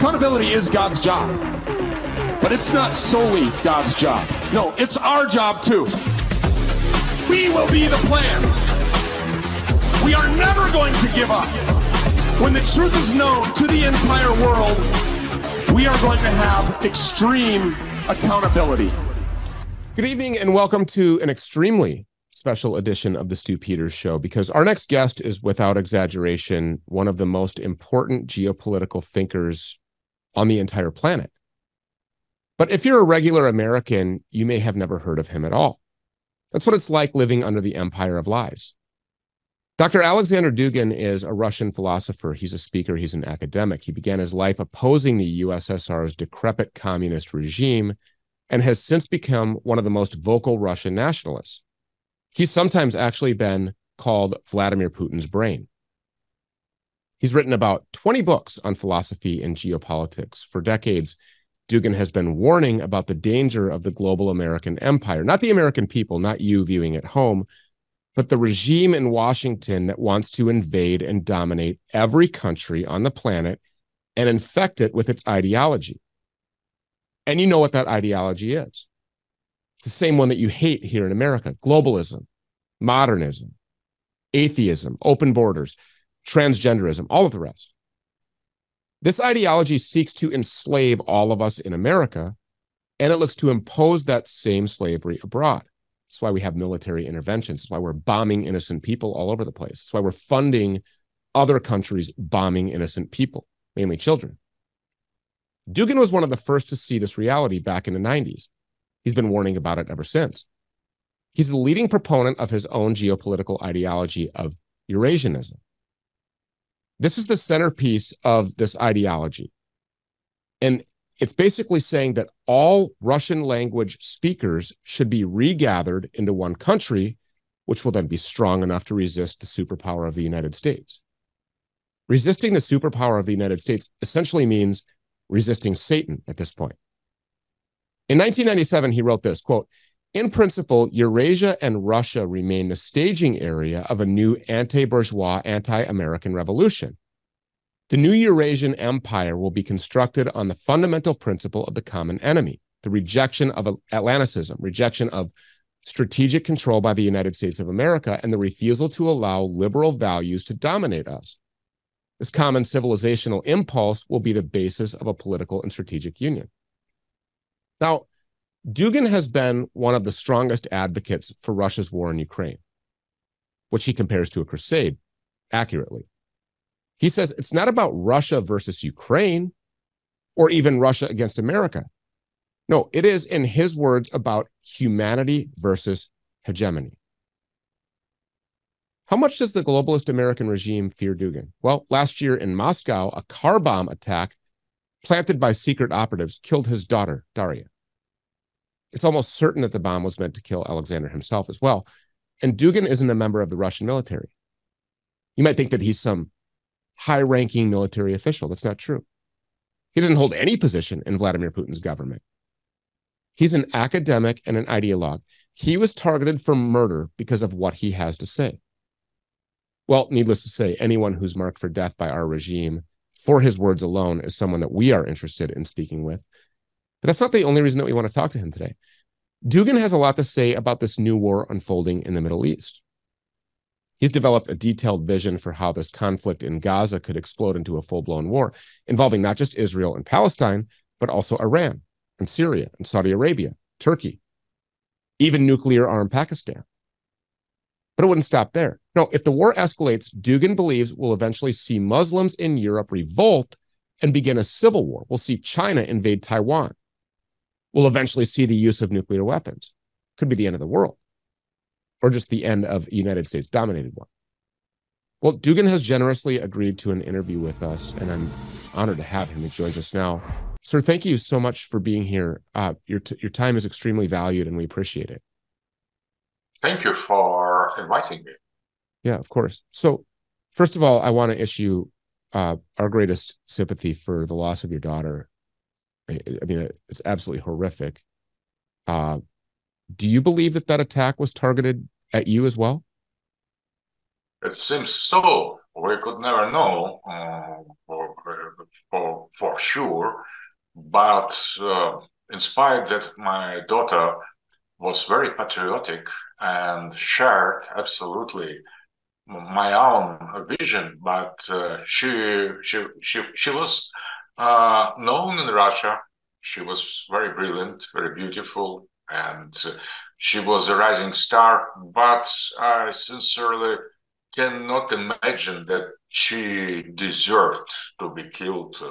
Accountability is God's job, but it's not solely God's job. No, it's our job too. We will be the plan. We are never going to give up. When the truth is known to the entire world, we are going to have extreme accountability. Good evening and welcome to an extremely special edition of the Stew Peters Show because our next guest is, without exaggeration, one of the most important geopolitical thinkers on the entire planet. But if you're a regular American, you may have never heard of him at all. That's what it's like living under the empire of lies. Dr. Alexander Dugin is a Russian philosopher. He's a speaker, he's an academic. He began his life opposing the USSR's decrepit communist regime and has since become one of the most vocal Russian nationalists. He's sometimes actually been called Vladimir Putin's brain. He's written about 20 books on philosophy and geopolitics. For decades, Dugin has been warning about the danger of the global American empire, not the American people, not you viewing at home, but the regime in Washington that wants to invade and dominate every country on the planet and infect it with its ideology. And you know what that ideology is. It's the same one that you hate here in America globalism, modernism, atheism, open borders, transgenderism, all of the rest. This ideology seeks to enslave all of us in America, and it looks to impose that same slavery abroad. That's why we have military interventions. That's why we're bombing innocent people all over the place. That's why we're funding other countries bombing innocent people, mainly children. Dugin was one of the first to see this reality back in the 90s. He's been warning about it ever since. He's the leading proponent of his own geopolitical ideology of Eurasianism. This is the centerpiece of this ideology. And it's basically saying that all Russian language speakers should be regathered into one country, which will then be strong enough to resist the superpower of the United States. Resisting the superpower of the United States essentially means resisting Satan at this point. In 1997, he wrote this quote, in principle, Eurasia and Russia remain the staging area of a new anti bourgeois, anti American revolution. The new Eurasian empire will be constructed on the fundamental principle of the common enemy, the rejection of Atlanticism, rejection of strategic control by the United States of America, and the refusal to allow liberal values to dominate us. This common civilizational impulse will be the basis of a political and strategic union. Now, Dugin has been one of the strongest advocates for Russia's war in Ukraine, which he compares to a crusade accurately. He says it's not about Russia versus Ukraine or even Russia against America. No, it is, in his words, about humanity versus hegemony. How much does the globalist American regime fear Dugin? Well, last year in Moscow, a car bomb attack planted by secret operatives killed his daughter, Daria. It's almost certain that the bomb was meant to kill Alexander himself as well. And Dugin isn't a member of the Russian military. You might think that he's some high ranking military official. That's not true. He doesn't hold any position in Vladimir Putin's government. He's an academic and an ideologue. He was targeted for murder because of what he has to say. Well, needless to say, anyone who's marked for death by our regime for his words alone is someone that we are interested in speaking with. But that's not the only reason that we want to talk to him today. Dugin has a lot to say about this new war unfolding in the Middle East. He's developed a detailed vision for how this conflict in Gaza could explode into a full blown war involving not just Israel and Palestine, but also Iran and Syria and Saudi Arabia, Turkey, even nuclear armed Pakistan. But it wouldn't stop there. No, if the war escalates, Dugin believes we'll eventually see Muslims in Europe revolt and begin a civil war. We'll see China invade Taiwan. We'll eventually see the use of nuclear weapons. Could be the end of the world or just the end of a United States dominated one. Well, Dugin has generously agreed to an interview with us, and I'm honored to have him. He joins us now. Sir, thank you so much for being here. Uh, your, t- your time is extremely valued, and we appreciate it. Thank you for inviting me. Yeah, of course. So, first of all, I want to issue uh, our greatest sympathy for the loss of your daughter. I, mean, it's absolutely horrific. Uh, do you believe that that attack was targeted at you as well? It seems so. We could never know. Uh, for, for sure. But uh, in spite that my daughter was very patriotic and shared absolutely my own vision, but uh, she, she, she, she was uh, known in Russia. She was very brilliant, very beautiful, and uh, she was a rising star. But I sincerely cannot imagine that she deserved to be killed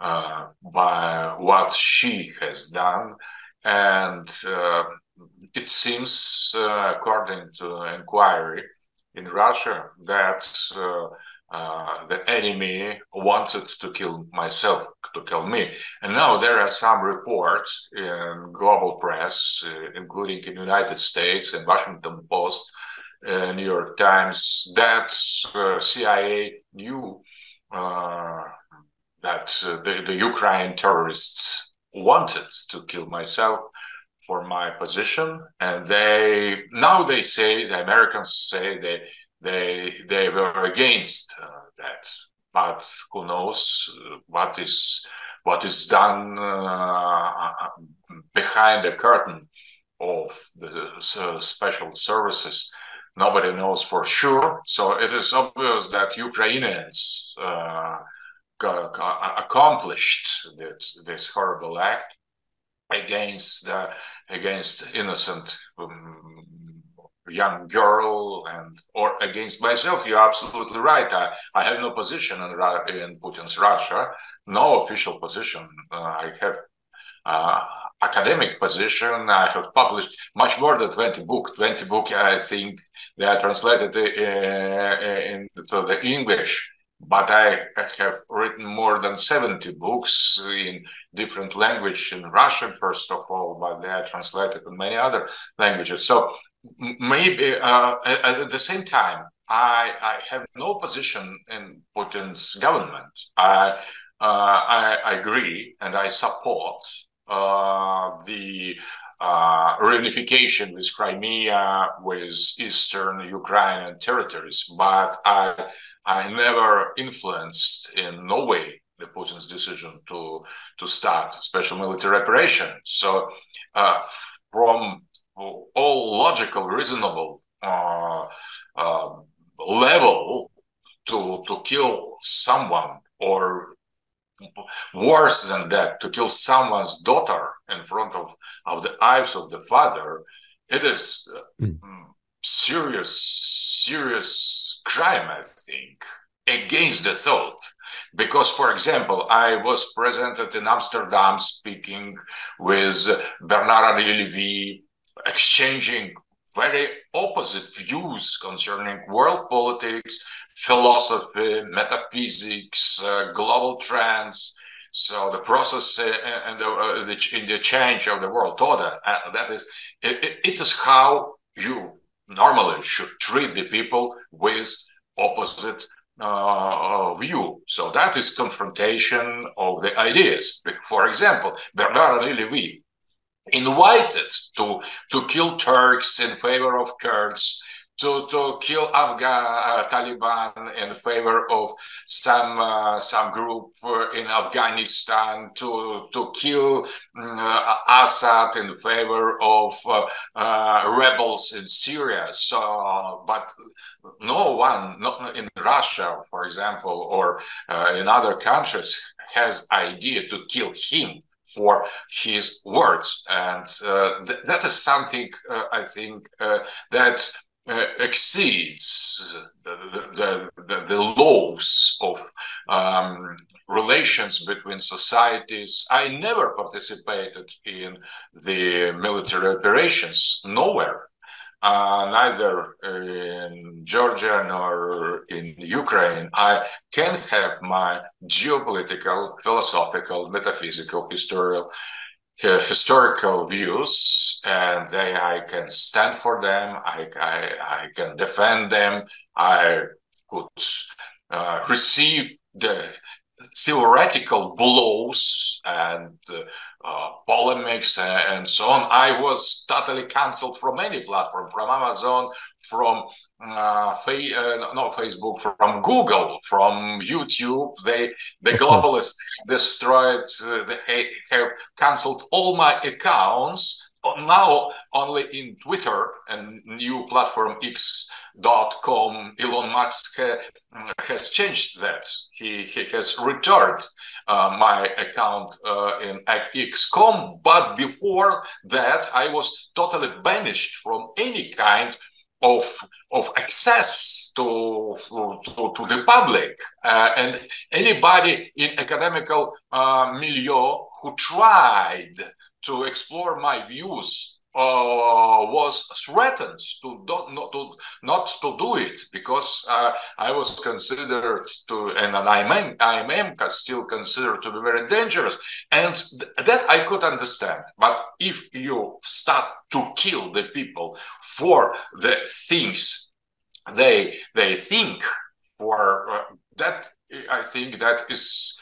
uh, by what she has done. And uh, it seems, uh, according to inquiry in Russia, that uh, the enemy wanted to kill myself, to kill me. And now there are some reports in global press, uh, including in United States and Washington Post, uh, New York Times, that uh, CIA knew uh, that the, the Ukraine terrorists wanted to kill myself for my position, and they now they say the Americans say they they they were against uh, that, but who knows what is what is done uh, behind the curtain of the special services nobody knows for sure. So it is obvious that Ukrainians uh, accomplished this, this, horrible act against uh, against innocent um, young girl and or against myself. You're absolutely right. I, I have no position in, in Putin's Russia, no official position. Uh, I have. Uh, academic position. I have published much more than 20 book 20 book I think they are translated uh, into the English, but I have written more than 70 books in different language in Russian, first of all, but they are translated in many other languages. So maybe uh, at, the same time, I, I, have no position in Putin's government. I, uh, I, I agree and I support uh, the uh, reunification with Crimea, with Eastern Ukrainian territories, but I, I never influenced in no way the Putin's decision to to start special military operation. So, uh, from all logical, reasonable uh, uh, level, to to kill someone or worse than that to kill someone's daughter in front of, of the eyes of the father it is mm. serious serious crime i think against the thought because for example i was presented in amsterdam speaking with bernard levy exchanging very opposite views concerning world politics philosophy, metaphysics, uh, global trends. So the process uh, and the, uh, the, in the change of the world order, uh, that is, it, it is how you normally should treat the people with opposite uh, view. So that is confrontation of the ideas. For example, Bernard Levy invited to to kill Turks in favor of Kurds to, to kill Afghan uh, Taliban in favor of some uh, some group uh, in Afghanistan, to to kill uh, Assad in favor of uh, uh, rebels in Syria. So, but no one, not in Russia, for example, or in other countries, has idea to kill him for his words, and th- that is something I think that uh, exceeds the, the, the, the, laws of um, relations between societies. I never participated in the military operations, nowhere. Uh, neither in Georgia nor in Ukraine. I can have my geopolitical, philosophical, metaphysical, historical historical views and they i can stand for them i i, I can defend them i could uh, receive the theoretical blows and uh, uh, polemics and, and, so on, I was totally cancelled from any platform, from Amazon, from uh, fa- uh, not Facebook, from Google, from YouTube. They the globalists destroyed. Uh, they have cancelled all my accounts now only in Twitter and new platform X.com, Elon Musk uh, has changed that. He, he has returned uh, my account uh, in X.com, but before that, I was totally banished from any kind of of access to to, to the public uh, and anybody in academical uh, milieu who tried to explore my views uh, was threatened to not to not to do it because uh, I was considered to and I am I am still considered to be very dangerous. And th- that I could understand. But if you start to kill the people for the things they they think for uh, that I think that is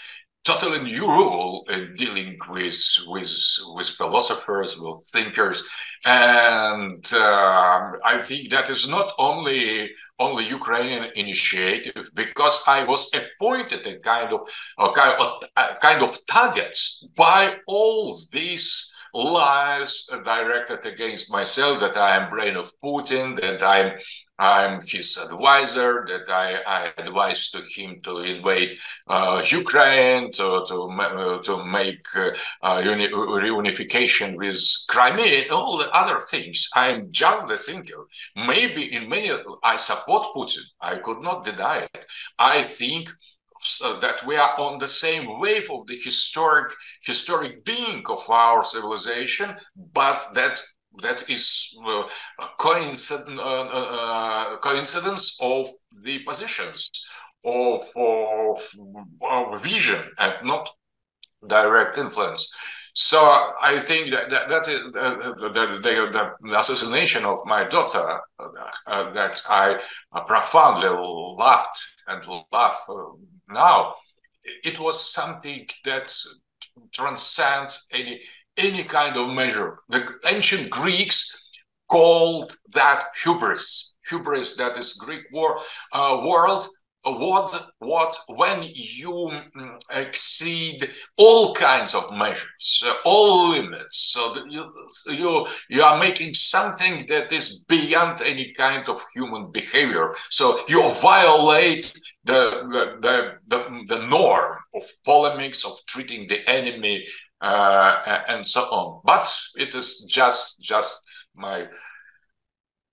totally new rule in dealing with with with philosophers, with thinkers, and uh, I think that is not only only Ukrainian initiative because I was appointed a kind of a kind of, a kind of target by all these lies directed against myself that I am brain of Putin, that I'm I'm his advisor, that I, I advised to him to invade uh, Ukraine, to to, uh, to make uh, uh, uni- reunification with Crimea, and all the other things. I'm just the thinker. Maybe in many, I support Putin. I could not deny it. I think so that we are on the same wave of the historic historic being of our civilization, but that that is uh, a coincidence, uh, uh, coincidence of the positions of, of, of, vision and not direct influence. So I think that that, that is uh, the, the, the, assassination of my daughter uh, that I profoundly laughed and laugh now, it was something that transcends any any kind of measure. The ancient Greeks called that hubris. Hubris, that is Greek war, uh, world what what when you mm, exceed all kinds of measures uh, all limits so that you you you are making something that is beyond any kind of human behavior. So you violate the the the, the norm of polemics of treating the enemy uh, and so on. But it is just just my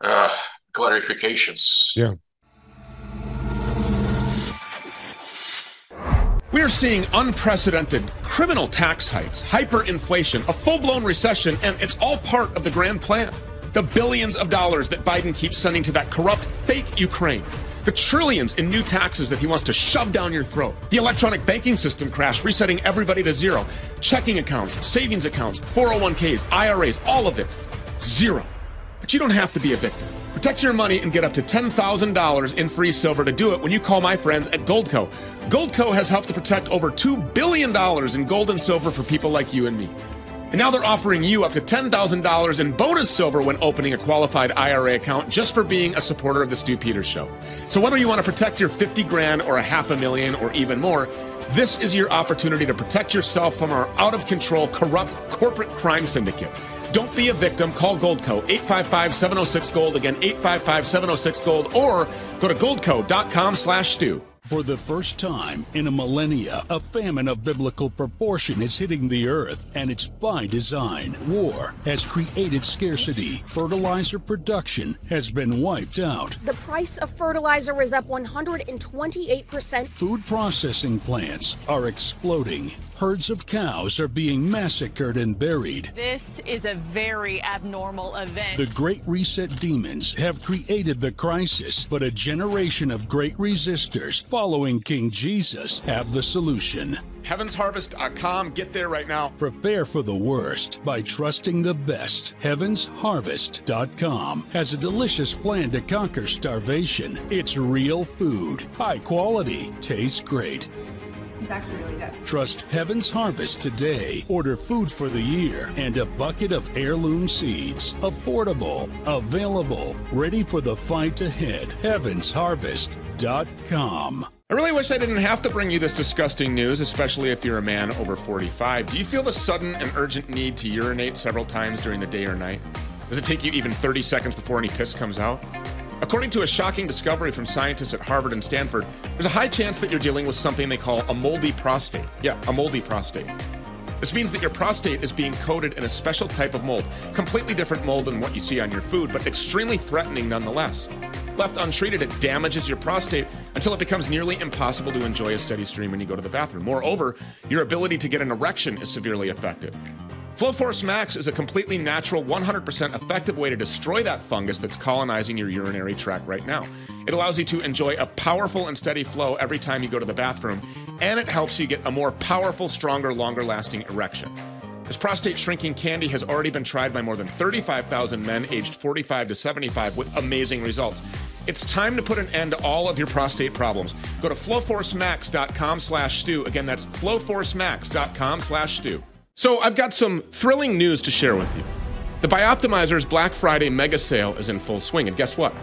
uh, clarifications. Yeah We're seeing unprecedented criminal tax hikes, hyperinflation, a full blown recession, and it's all part of the grand plan. The billions of dollars that Biden keeps sending to that corrupt, fake Ukraine. The trillions in new taxes that he wants to shove down your throat. The electronic banking system crash, resetting everybody to zero. Checking accounts, savings accounts, 401ks, IRAs, all of it. Zero. But you don't have to be a victim. Protect your money and get up to $10,000 in free silver to do it when you call my friends at Goldco. Goldco has helped to protect over $2 billion in gold and silver for people like you and me. And now they're offering you up to $10,000 in bonus silver when opening a qualified IRA account just for being a supporter of the Stew Peters Show. So whether you want to protect your 50 grand or a half a million or even more, this is your opportunity to protect yourself from our out of control, corrupt corporate crime syndicate. Don't be a victim. Call Goldco 855 706 Gold. Again, 855 706 Gold. Or go to goldco.com slash stew. For the first time in a millennia, a famine of biblical proportion is hitting the earth, and it's by design. War has created scarcity. Fertilizer production has been wiped out. The price of fertilizer is up 128%. Food processing plants are exploding herds of cows are being massacred and buried. This is a very abnormal event. The Great Reset demons have created the crisis, but a generation of great resistors following King Jesus have the solution. HeavensHarvest.com. Get there right now. Prepare for the worst by trusting the best. HeavensHarvest.com has a delicious plan to conquer starvation. It's real food, high quality, tastes great. It's actually really good. Trust Heaven's Harvest today. Order food for the year and a bucket of heirloom seeds. Affordable, available, ready for the fight ahead. HeavensHarvest.com. I really wish I didn't have to bring you this disgusting news, especially if you're a man over 45. Do you feel the sudden and urgent need to urinate several times during the day or night? Does it take you even 30 seconds before any piss comes out? According to a shocking discovery from scientists at Harvard and Stanford, there's a high chance that you're dealing with something they call a moldy prostate. Yeah, a moldy prostate. This means that your prostate is being coated in a special type of mold, completely different mold than what you see on your food, but extremely threatening nonetheless. Left untreated, it damages your prostate until it becomes nearly impossible to enjoy a steady stream when you go to the bathroom. Moreover, your ability to get an erection is severely affected. FlowForce Max is a completely natural, 100% effective way to destroy that fungus that's colonizing your urinary tract right now. It allows you to enjoy a powerful and steady flow every time you go to the bathroom, and it helps you get a more powerful, stronger, longer lasting erection. This prostate shrinking candy has already been tried by more than 35,000 men aged 45 to 75 with amazing results. It's time to put an end to all of your prostate problems. Go to flowforcemax.com slash stew. Again, that's flowforcemax.com slash stew. So I've got some thrilling news to share with you. The Bioptimizer's Black Friday mega sale is in full swing, and guess what?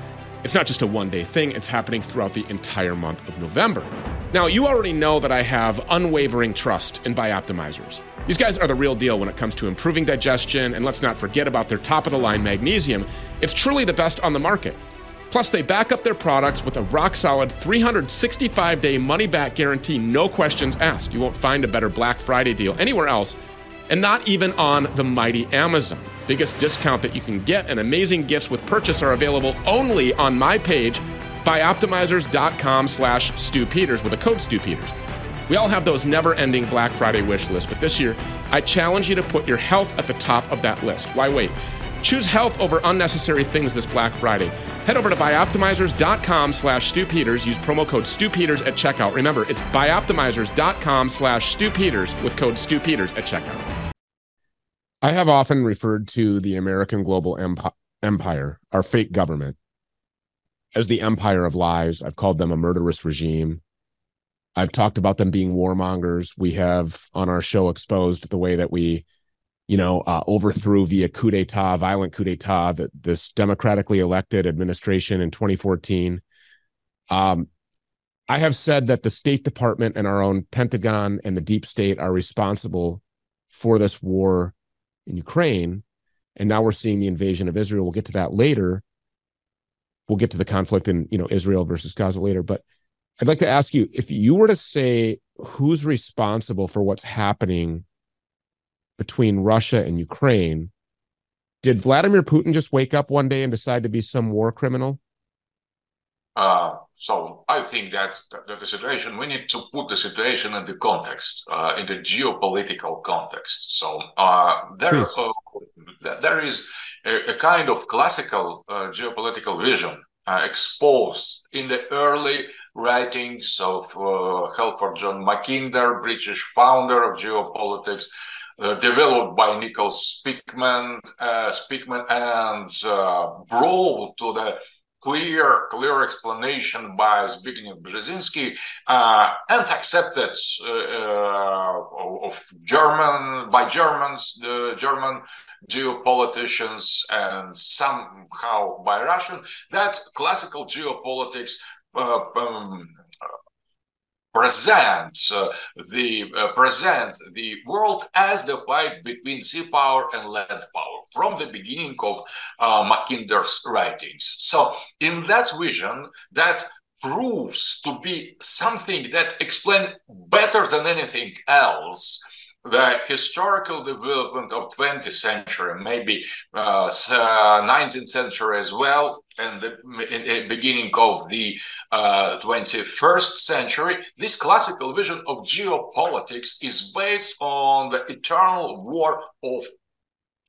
It's not just a one day thing, it's happening throughout the entire month of November. Now, you already know that I have unwavering trust in Bioptimizers. These guys are the real deal when it comes to improving digestion, and let's not forget about their top of the line magnesium. It's truly the best on the market. Plus, they back up their products with a rock solid 365 day money back guarantee, no questions asked. You won't find a better Black Friday deal anywhere else, and not even on the mighty Amazon. Biggest discount that you can get and amazing gifts with purchase are available only on my page, bioptimizers.com slash Stew Peters with a code Stew Peters. We all have those never ending Black Friday wish lists, but this year, I challenge you to put your health at the top of that list. Why wait? Choose health over unnecessary things this Black Friday. Head over to bioptimizers.com slash Stew Peters. Use promo code Stew Peters at checkout. Remember, it's bioptimizers.com slash Stew Peters with code Stew Peters at checkout. I have often referred to the American global empire, our fake government, as the empire of lies. I've called them a murderous regime. I've talked about them being warmongers. We have on our show exposed the way that we, you know, uh, overthrew via coup d'etat, violent coup d'etat, that this democratically elected administration in 2014. Um, I have said that the State Department and our own Pentagon and the deep state are responsible for this war in Ukraine. And now we're seeing the invasion of Israel. We'll get to that later. We'll get to the conflict in, you know, Israel versus Gaza later. But I'd like to ask you if you were to say who's responsible for what's happening between Russia and Ukraine, did Vladimir Putin just wake up one day and decide to be some war criminal? Uh, so I think that the, the, situation we need to put the situation in the context, uh, in the geopolitical context. So uh, there, uh, there is a, a, kind of classical uh, geopolitical vision uh, exposed in the early writings of uh, Halford John Mackinder, British founder of geopolitics, uh, developed by Nicholas Spykman, uh, Spykman and uh, brought to the clear, clear explanation by Zbigniew Brzezinski uh, and accepted uh, uh, of German by Germans, the German geopoliticians, and somehow by Russian that classical geopolitics. Um, presents uh, the uh, presents the world as the fight between sea power and land power from the beginning of uh, Mackinder's writings. So, in that vision, that proves to be something that explains better than anything else the historical development of 20th century, maybe uh, 19th uh, century as well, and the in, beginning of the uh, 21st century, this classical vision of geopolitics is based on the eternal war of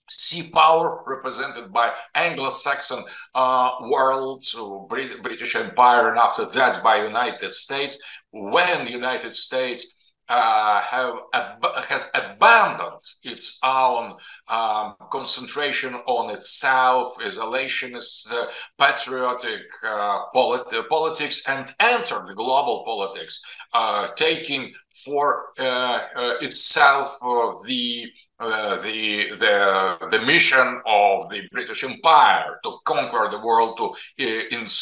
sea power represented by Anglo-Saxon uh, world, so British Empire, and after that by United States. When United States uh, have ab- has abandoned its own um, concentration on itself, isolationist, uh, patriotic uh, polit- politics, and entered global politics, uh, taking for uh, uh, itself the uh, the the the mission of the British Empire to conquer the world, to uh,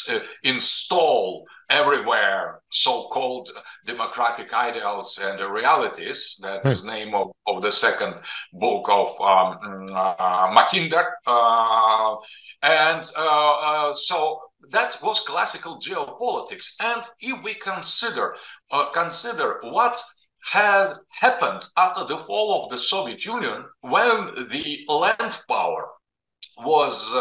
uh, install everywhere so-called democratic ideals and realities. That is the name of, of the second book of um, uh, Mackinder, uh, and uh, so that was classical geopolitics. And if we consider consider what has happened after the fall of the Soviet Union when the land power was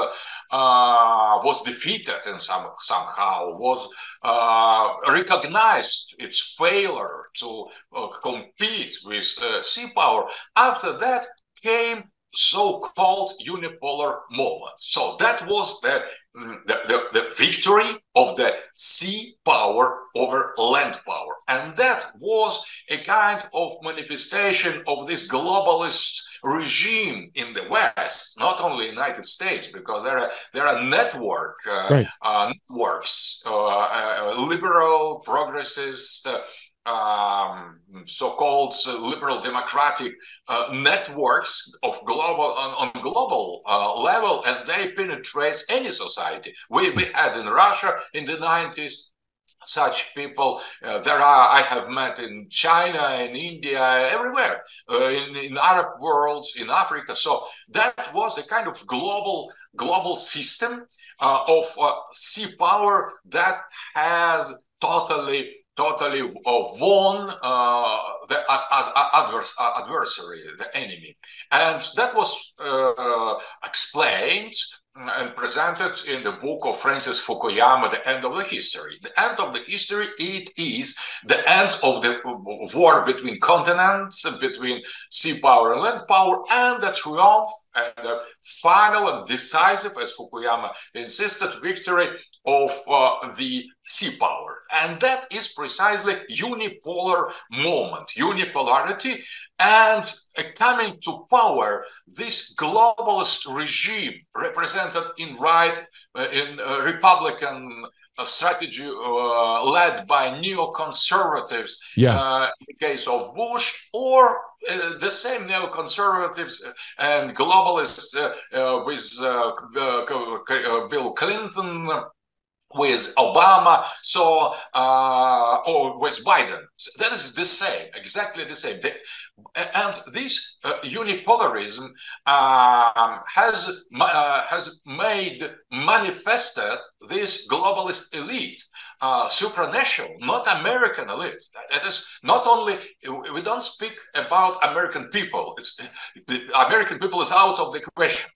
uh, was defeated in some somehow was uh, recognized its failure to uh, compete with uh, sea power. After that came so-called unipolar moment. So that was the, the, the, the, victory of the sea power over land power. And that was a kind of manifestation of this globalist regime in the West, not only United States, because there are there are network uh, right. uh, networks, uh, uh liberal, progressist, uh, um, so-called liberal democratic uh, networks of global on, on global uh, level, and they penetrate any society. We we had in Russia in the nineties such people uh, there are i have met in china in india everywhere uh, in, in arab worlds in africa so that was the kind of global global system uh, of uh, sea power that has totally totally uh, won uh, the adverse, adversary, the enemy. And that was uh, explained and presented in the book of Francis Fukuyama, The End of the History. The end of the history, it is the end of the war between continents, between sea power and land power, and the triumph and the final and decisive, as Fukuyama insisted, victory of uh, the sea power. And that is precisely unipolar moment, unipolarity, and uh, coming to power, this globalist regime represented in right, uh, in uh, Republican a strategy uh, led by neoconservatives yeah. uh, in the case of Bush, or uh, the same neoconservatives and globalists with Bill Clinton with Obama, so uh, or with Biden. That is the same, exactly the same. And this uh, unipolarism um, has uh, has made manifested this globalist elite, uh, supranational, not American elite. That is not only we don't speak about American people. It's, American people is out of the question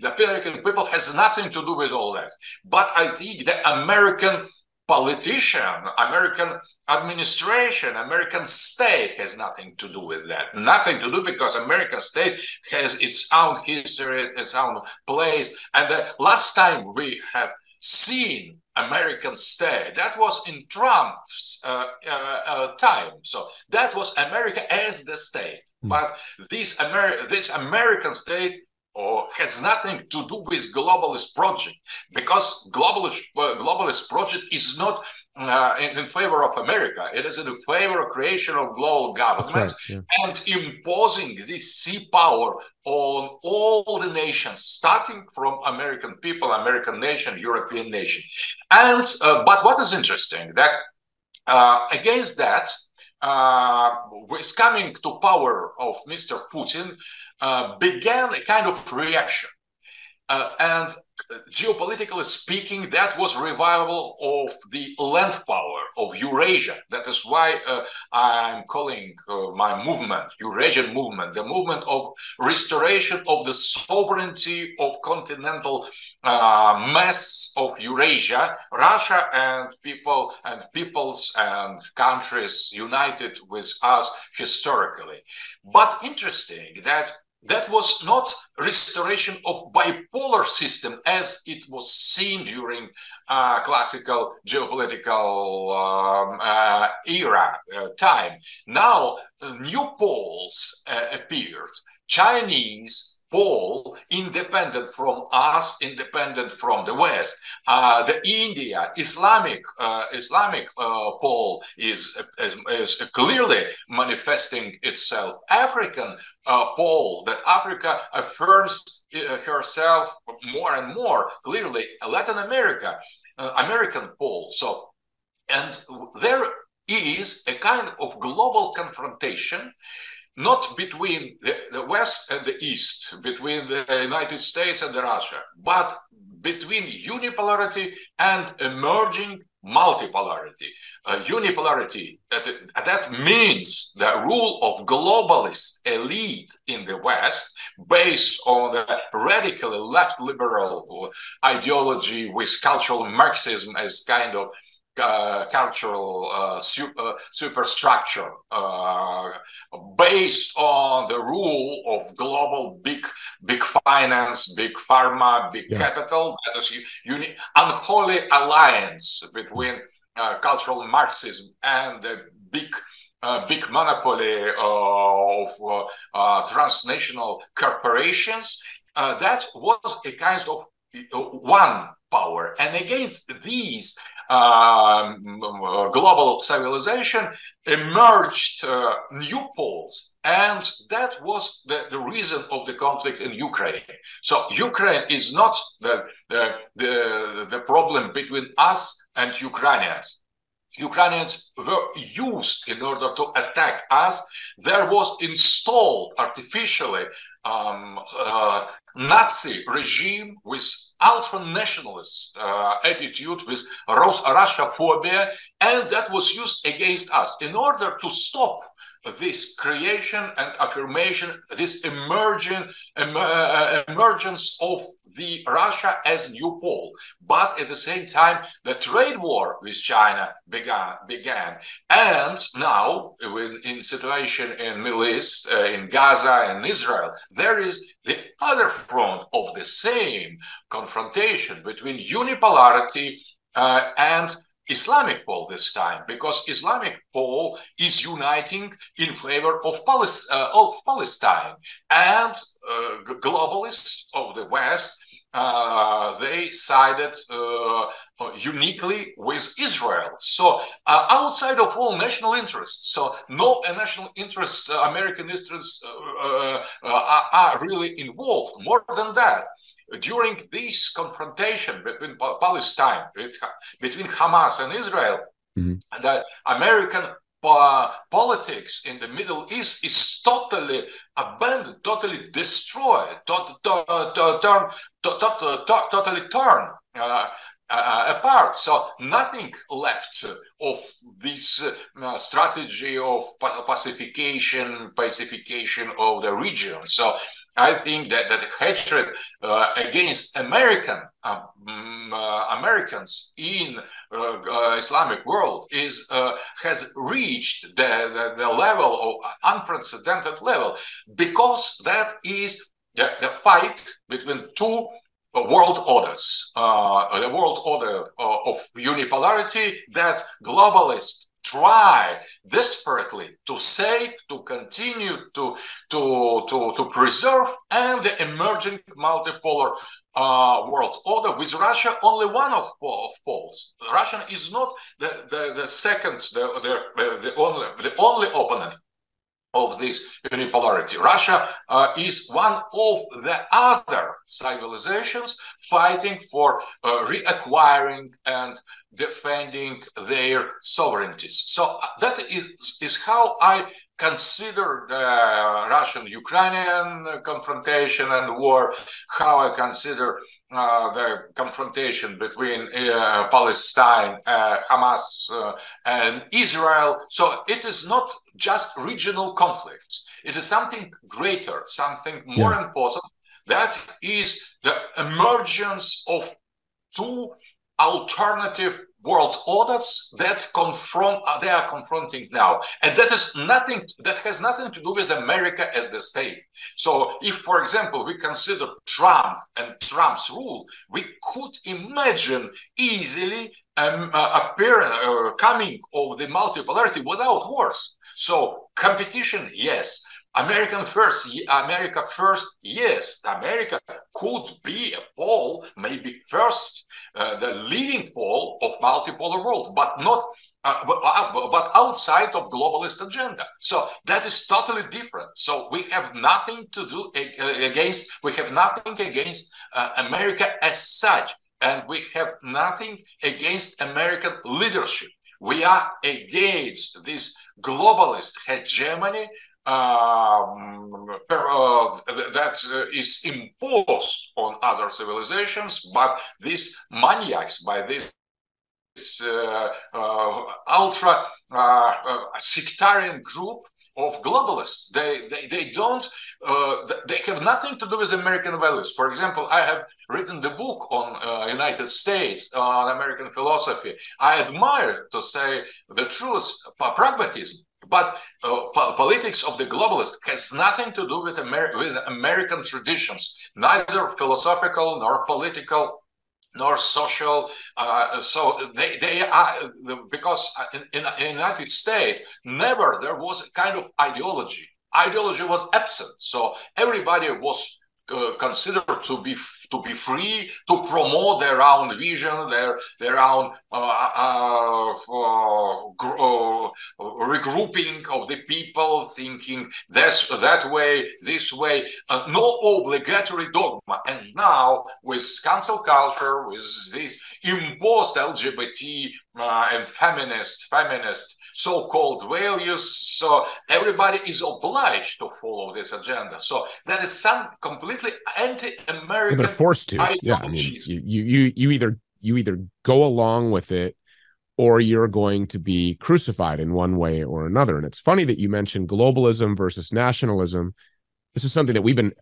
the American people has nothing to do with all that. But I think the American politician, American administration, American state has nothing to do with that. Nothing to do because American state has its own history, its own place. And the last time we have seen American state. That was in Trump's uh, uh, uh, time. So that was America as the state. Mm. But this, Ameri- this American state or has nothing to do with globalist project because globalist uh, globalist project is not uh, in, in, favor of America. It is in favor of creation of global government right, yeah. and imposing this sea power on all the nations, starting from American people, American nation, European nation. And uh, but what is interesting that uh, against that, uh, with coming to power of Mr. Putin, uh, began a kind of reaction. Uh, and geopolitically speaking, that was revival of the land power of Eurasia. That is why uh, I'm calling uh, my movement Eurasian movement, the movement of restoration of the sovereignty of continental uh, mass of Eurasia, Russia and people and peoples and countries united with us historically. But interesting that that was not restoration of bipolar system as it was seen during uh, classical geopolitical um, uh, era uh, time. Now new poles uh, appeared. Chinese pole independent from us independent from the west. Uh, the india islamic uh, islamic uh, pole is, is, is, clearly manifesting itself. African uh, pole that africa affirms uh, herself more and more clearly latin america uh, american pole so and there is a kind of global confrontation not between the, the West and the East, between the United States and the Russia, but between unipolarity and emerging multipolarity. Uh, unipolarity, that, that means the rule of globalist elite in the West based on the radically left liberal ideology with cultural Marxism as kind of uh, cultural uh, super, superstructure uh, based on the rule of global big big finance, big pharma, big yeah. capital. That is uni- unholy alliance between uh, cultural Marxism and the big uh, big monopoly of uh, transnational corporations. that was a kind of one power, and against these um, global civilization emerged uh, new poles and that was the, the reason of the conflict in ukraine so ukraine is not the, the, the, the problem between us and ukrainians Ukrainians were used in order to attack us. There was installed artificially um, uh, Nazi regime with ultra-nationalist uh, attitude, with Russia phobia, and that was used against us. In order to stop this creation and affirmation, this emerging uh, emergence of the Russia as new pole. But at the same time, the trade war with China began. began. And now, in, in situation in Middle East, uh, in Gaza and Israel, there is the other front of the same confrontation between unipolarity uh, and Islamic pole this time because Islamic pole is uniting in favor of, uh, of Palestine and uh, globalists of the West. Uh, they sided uh, uniquely with Israel. So uh, outside of all national interests, so no national interests, uh, American interests are really involved. More than that, during this confrontation between Palestine, between Hamas and Israel, mm-hmm. the American uh, politics in the Middle East is totally abandoned, totally destroyed, totally torn uh, uh, apart. So nothing left of this uh, strategy of pacification, pacification of the region. So I think that, that hatred uh, against American um, uh, Americans in uh, uh Islamic world is uh, has reached the, the, the, level of unprecedented level because that is the, the fight between two world orders, uh, the world order of unipolarity that globalists try desperately to save, to continue to, to, to, to preserve, and the emerging multipolar uh, world order with Russia only one of, of poles. Russia is not the, the, the second, the, the, the, only, the only opponent of this unipolarity. Russia uh, is one of the other civilizations fighting for uh, reacquiring and defending their sovereignties. So uh, that is, is how I consider the Russian-Ukrainian confrontation and war, how I consider uh, the confrontation between uh, Palestine, uh, Hamas, uh, and Israel. So it is not just regional conflicts. It is something greater, something more yeah. important. That is the emergence of two alternative world orders that confront uh, they are confronting now. And that is nothing that has nothing to do with america as the state. So if for example we consider trump and trump's rule we could imagine easily um, uh, uh, coming of the multipolarity without wars. So competition yes American first, America first, yes, America could be a pole, maybe first, uh, the leading pole of multipolar world, but not, uh, but, uh, but, outside of globalist agenda. So that is totally different. So we have nothing to do against, we have nothing against uh, America as such, and we have nothing against American leadership. We are against this globalist hegemony um, uh, that is imposed on other civilizations, but these maniacs, by this uh, uh, ultra uh, uh, sectarian group of globalists. They they, they don't uh, they have nothing to do with American values. For example, I have written the book on United States on American philosophy. I admire, to say the truth, pragmatism. But uh, politics of the globalist has nothing to do with, Amer- with American traditions, neither philosophical nor political nor social. Uh, so they, they are because in, in, in the United States, never there was a kind of ideology. Ideology was absent. So everybody was uh, considered to be to be free to promote their own vision, their their own uh, uh, uh regrouping of the people, thinking this that way, this way. Uh, no obligatory dogma. And now with cancel culture, with this imposed LGBT and feminist feminist so-called values. So everybody is obliged to follow this agenda. So that is some completely anti-American. They're forced to. Yeah, I mean, you, you you either you either go along with it or you're going to be crucified in one way or another. And it's funny that you mentioned globalism versus nationalism. This is something that we've been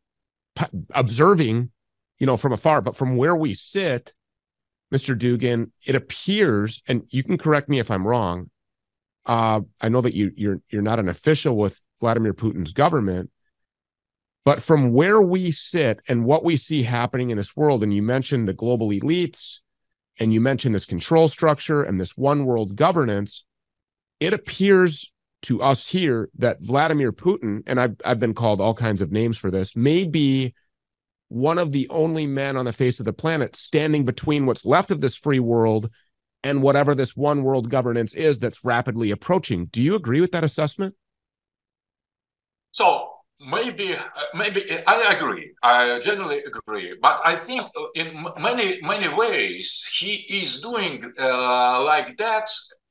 observing, you know, from afar, but from where we sit, Mr. Dugin, it appears, and you can correct me if I'm wrong, uh, I know that you you're you're not an official with Vladimir Putin's government, but from where we sit and what we see happening in this world, and you mentioned the global elites, and you mentioned this control structure and this one world governance, it appears to us here that Vladimir Putin, and I've I've been called all kinds of names for this, may be one of the only men on the face of the planet standing between what's left of this free world and whatever this one world governance is that's rapidly approaching. Do you agree with that assessment? So maybe uh, maybe I agree. I generally agree, but I think in many many ways he is doing uh, like that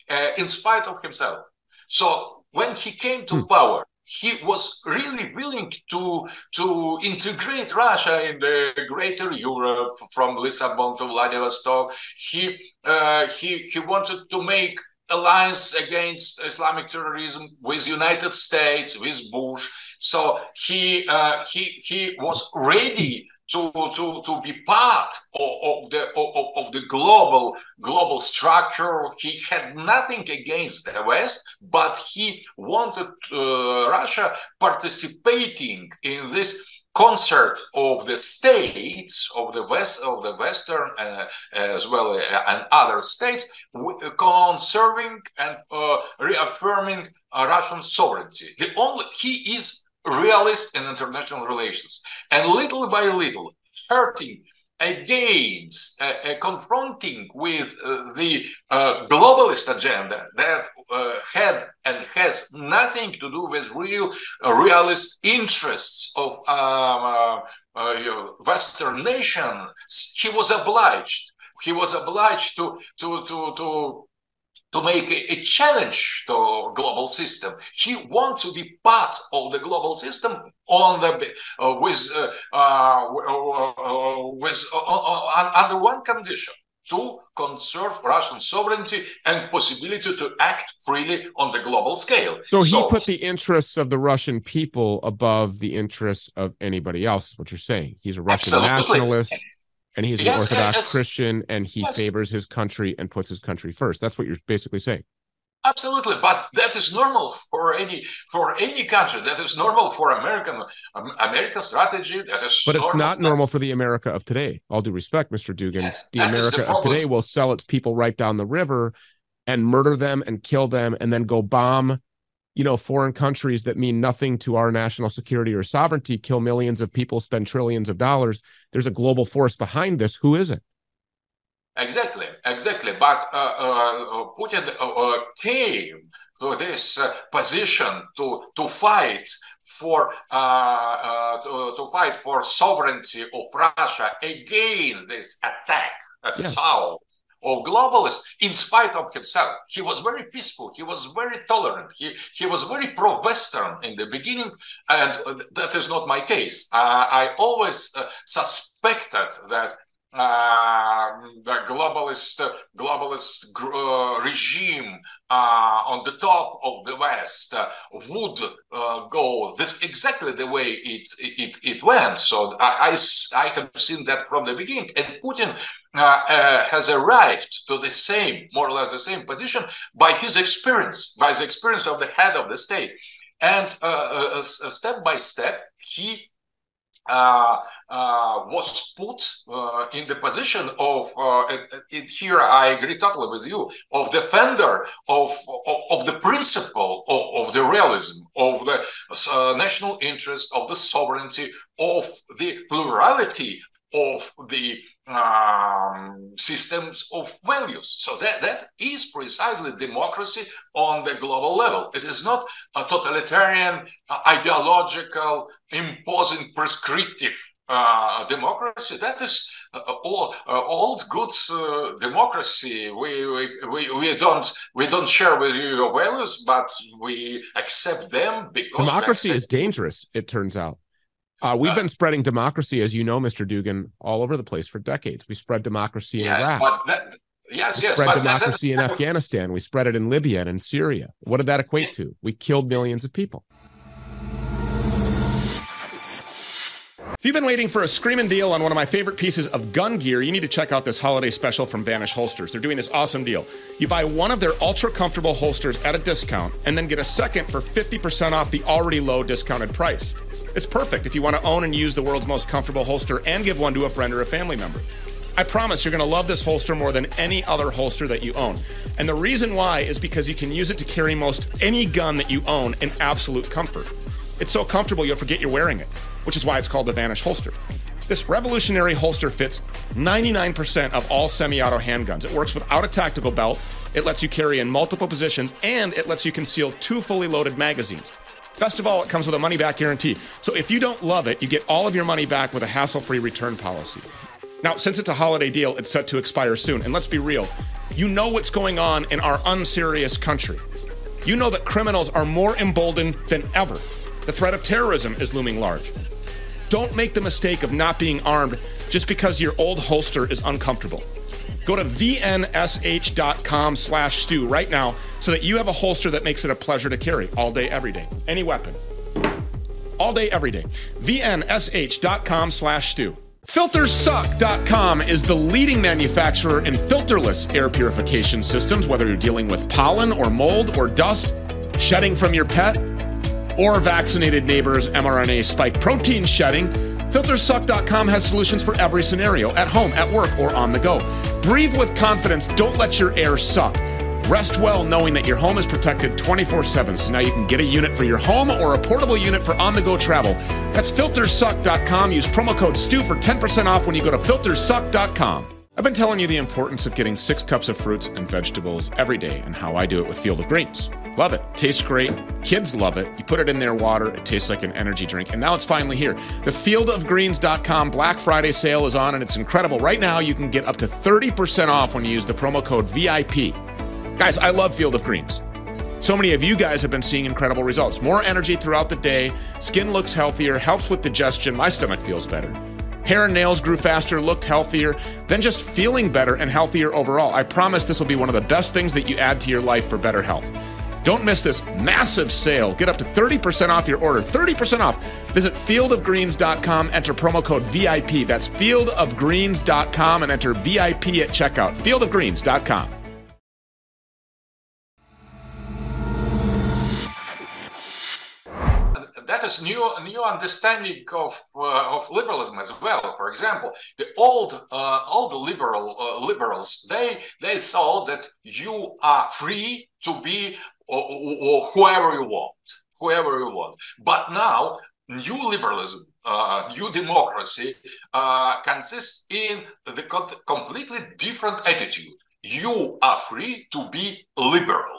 uh, in spite of himself. So when he came to hmm. power, he was really willing to to integrate Russia in the greater Europe from Lisbon to Vladivostok. He uh, he he wanted to make alliance against Islamic terrorism with United States with Bush. So he uh, he he was ready to, to, to be part of, of the of, of, the global global structure. He had nothing against the West, but he wanted uh, Russia participating in this concert of the states of the west of the western uh, as well uh, and other states conserving and uh, reaffirming russian sovereignty the only he is realist in international relations. And little by little, hurting against, uh, uh, confronting with uh, the uh, globalist agenda that uh, had and has nothing to do with real uh, realist interests of um, Western nations, he was obliged. He was obliged to to to to to make a, a, challenge to global system. He wants to be part of the global system on the uh, with uh, uh, uh, uh with uh, under one condition to conserve Russian sovereignty and possibility to act freely on the global scale. So, so he put the interests of the Russian people above the interests of anybody else. Is what you're saying? He's a Russian absolutely. nationalist. And he's an Orthodox. Christian, and he Yes. favors his country and puts his country first. That's what you're basically saying. Absolutely, but that is normal for any for any country. That is normal for American um, American strategy. That is, But it's not normal for the America of today. All due respect, Mr. Dugin. Yes, the is the America of today will sell its people right down the river and murder them and kill them and then go bomb, you know, foreign countries that mean nothing to our national security or sovereignty, kill millions of people, spend trillions of dollars. There's a global force behind this. Who is it? Exactly, exactly. But uh, uh, Putin uh, uh, came to this uh, position to to fight for uh, uh, to, to fight for sovereignty of Russia against this attack, assault of globalists. In spite of himself, he was very peaceful. He was very tolerant. He he was very pro-Western in the beginning, and that is not my case. Uh, I always uh, suspected that uh, the globalist uh, globalist uh, regime uh, on the top of the West uh, would uh, go this exactly the way it it, it went. So I I have seen that from the beginning, and Putin has arrived to the same, more or less the same position by his experience, by the experience of the head of the state, and step by step he uh, uh, was put uh, in the position of uh, it, it- here I agree totally with you of defender of of, of the principle of, of the realism of the uh, national interest of the sovereignty of the plurality of the um, systems of values. So that that is precisely democracy on the global level. It is not a totalitarian, uh, ideological, imposing, prescriptive uh, democracy. That is uh, all, uh, old good uh, democracy. We, we we we don't we don't share with you your values, but we accept them because Democracy is dangerous, it turns out. Uh, we've Uh, been spreading democracy, as you know, Mr. Dugin, all over the place for decades. We spread democracy in yes, Iraq. but that, yes, We yes, spread but that- that- democracy in Afghanistan. We spread it in Libya and in Syria. What did that equate to? We killed millions of people. If you've been waiting for a screaming deal on one of my favorite pieces of gun gear, you need to check out this holiday special from Vanish Holsters. They're doing this awesome deal. You buy one of their ultra comfortable holsters at a discount and then get a second for 50% off the already low discounted price. It's perfect if you want to own and use the world's most comfortable holster and give one to a friend or a family member. I promise you're going to love this holster more than any other holster that you own. And the reason why is because you can use it to carry most any gun that you own in absolute comfort. It's so comfortable you'll forget you're wearing it, which is why it's called the Vanish holster. This revolutionary holster fits 99% of all semi auto handguns. It works without a tactical belt, it lets you carry in multiple positions, and it lets you conceal two fully loaded magazines. Best of all, it comes with a money back guarantee. So if you don't love it, you get all of your money back with a hassle free return policy. Now, since it's a holiday deal, it's set to expire soon. And let's be real, you know what's going on in our unserious country. You know that criminals are more emboldened than ever. The threat of terrorism is looming large. Don't make the mistake of not being armed just because your old holster is uncomfortable. Go to vnsh.com slash stew right now so that you have a holster that makes it a pleasure to carry all day, every day. Any weapon. All day, every day. vnsh.com slash stew. FilterSuck.com is the leading manufacturer in filterless air purification systems, whether you're dealing with pollen or mold or dust, shedding from your pet, or vaccinated neighbors' mRNA spike protein shedding, FilterSuck.com has solutions for every scenario at home, at work, or on the go. Breathe with confidence. Don't let your air suck. Rest well knowing that your home is protected 24 7. So now you can get a unit for your home or a portable unit for on the go travel. That's filtersuck.com. Use promo code STEW for 10% off when you go to filtersuck.com. I've been telling you the importance of getting six cups of fruits and vegetables every day and how I do it with Field of Greens. Love it. Tastes great. Kids love it. You put it in their water, it tastes like an energy drink. And now it's finally here. The fieldofgreens.com Black Friday sale is on and it's incredible. Right now, you can get up to 30% off when you use the promo code VIP. Guys, I love Field of Greens. So many of you guys have been seeing incredible results. More energy throughout the day, skin looks healthier, helps with digestion, my stomach feels better. Hair and nails grew faster, looked healthier, then just feeling better and healthier overall. I promise this will be one of the best things that you add to your life for better health. Don't miss this massive sale. Get up to 30% off your order. 30% off. Visit fieldofgreens.com, enter promo code VIP. That's fieldofgreens.com and enter VIP at checkout. Fieldofgreens.com. that is new new understanding of uh, of liberalism as well. For example, the old uh, old liberal uh, liberals they they saw that you are free to be or, or whoever you want, whoever you want. But now new liberalism uh, new democracy uh, consists in the completely different attitude. You are free to be liberal.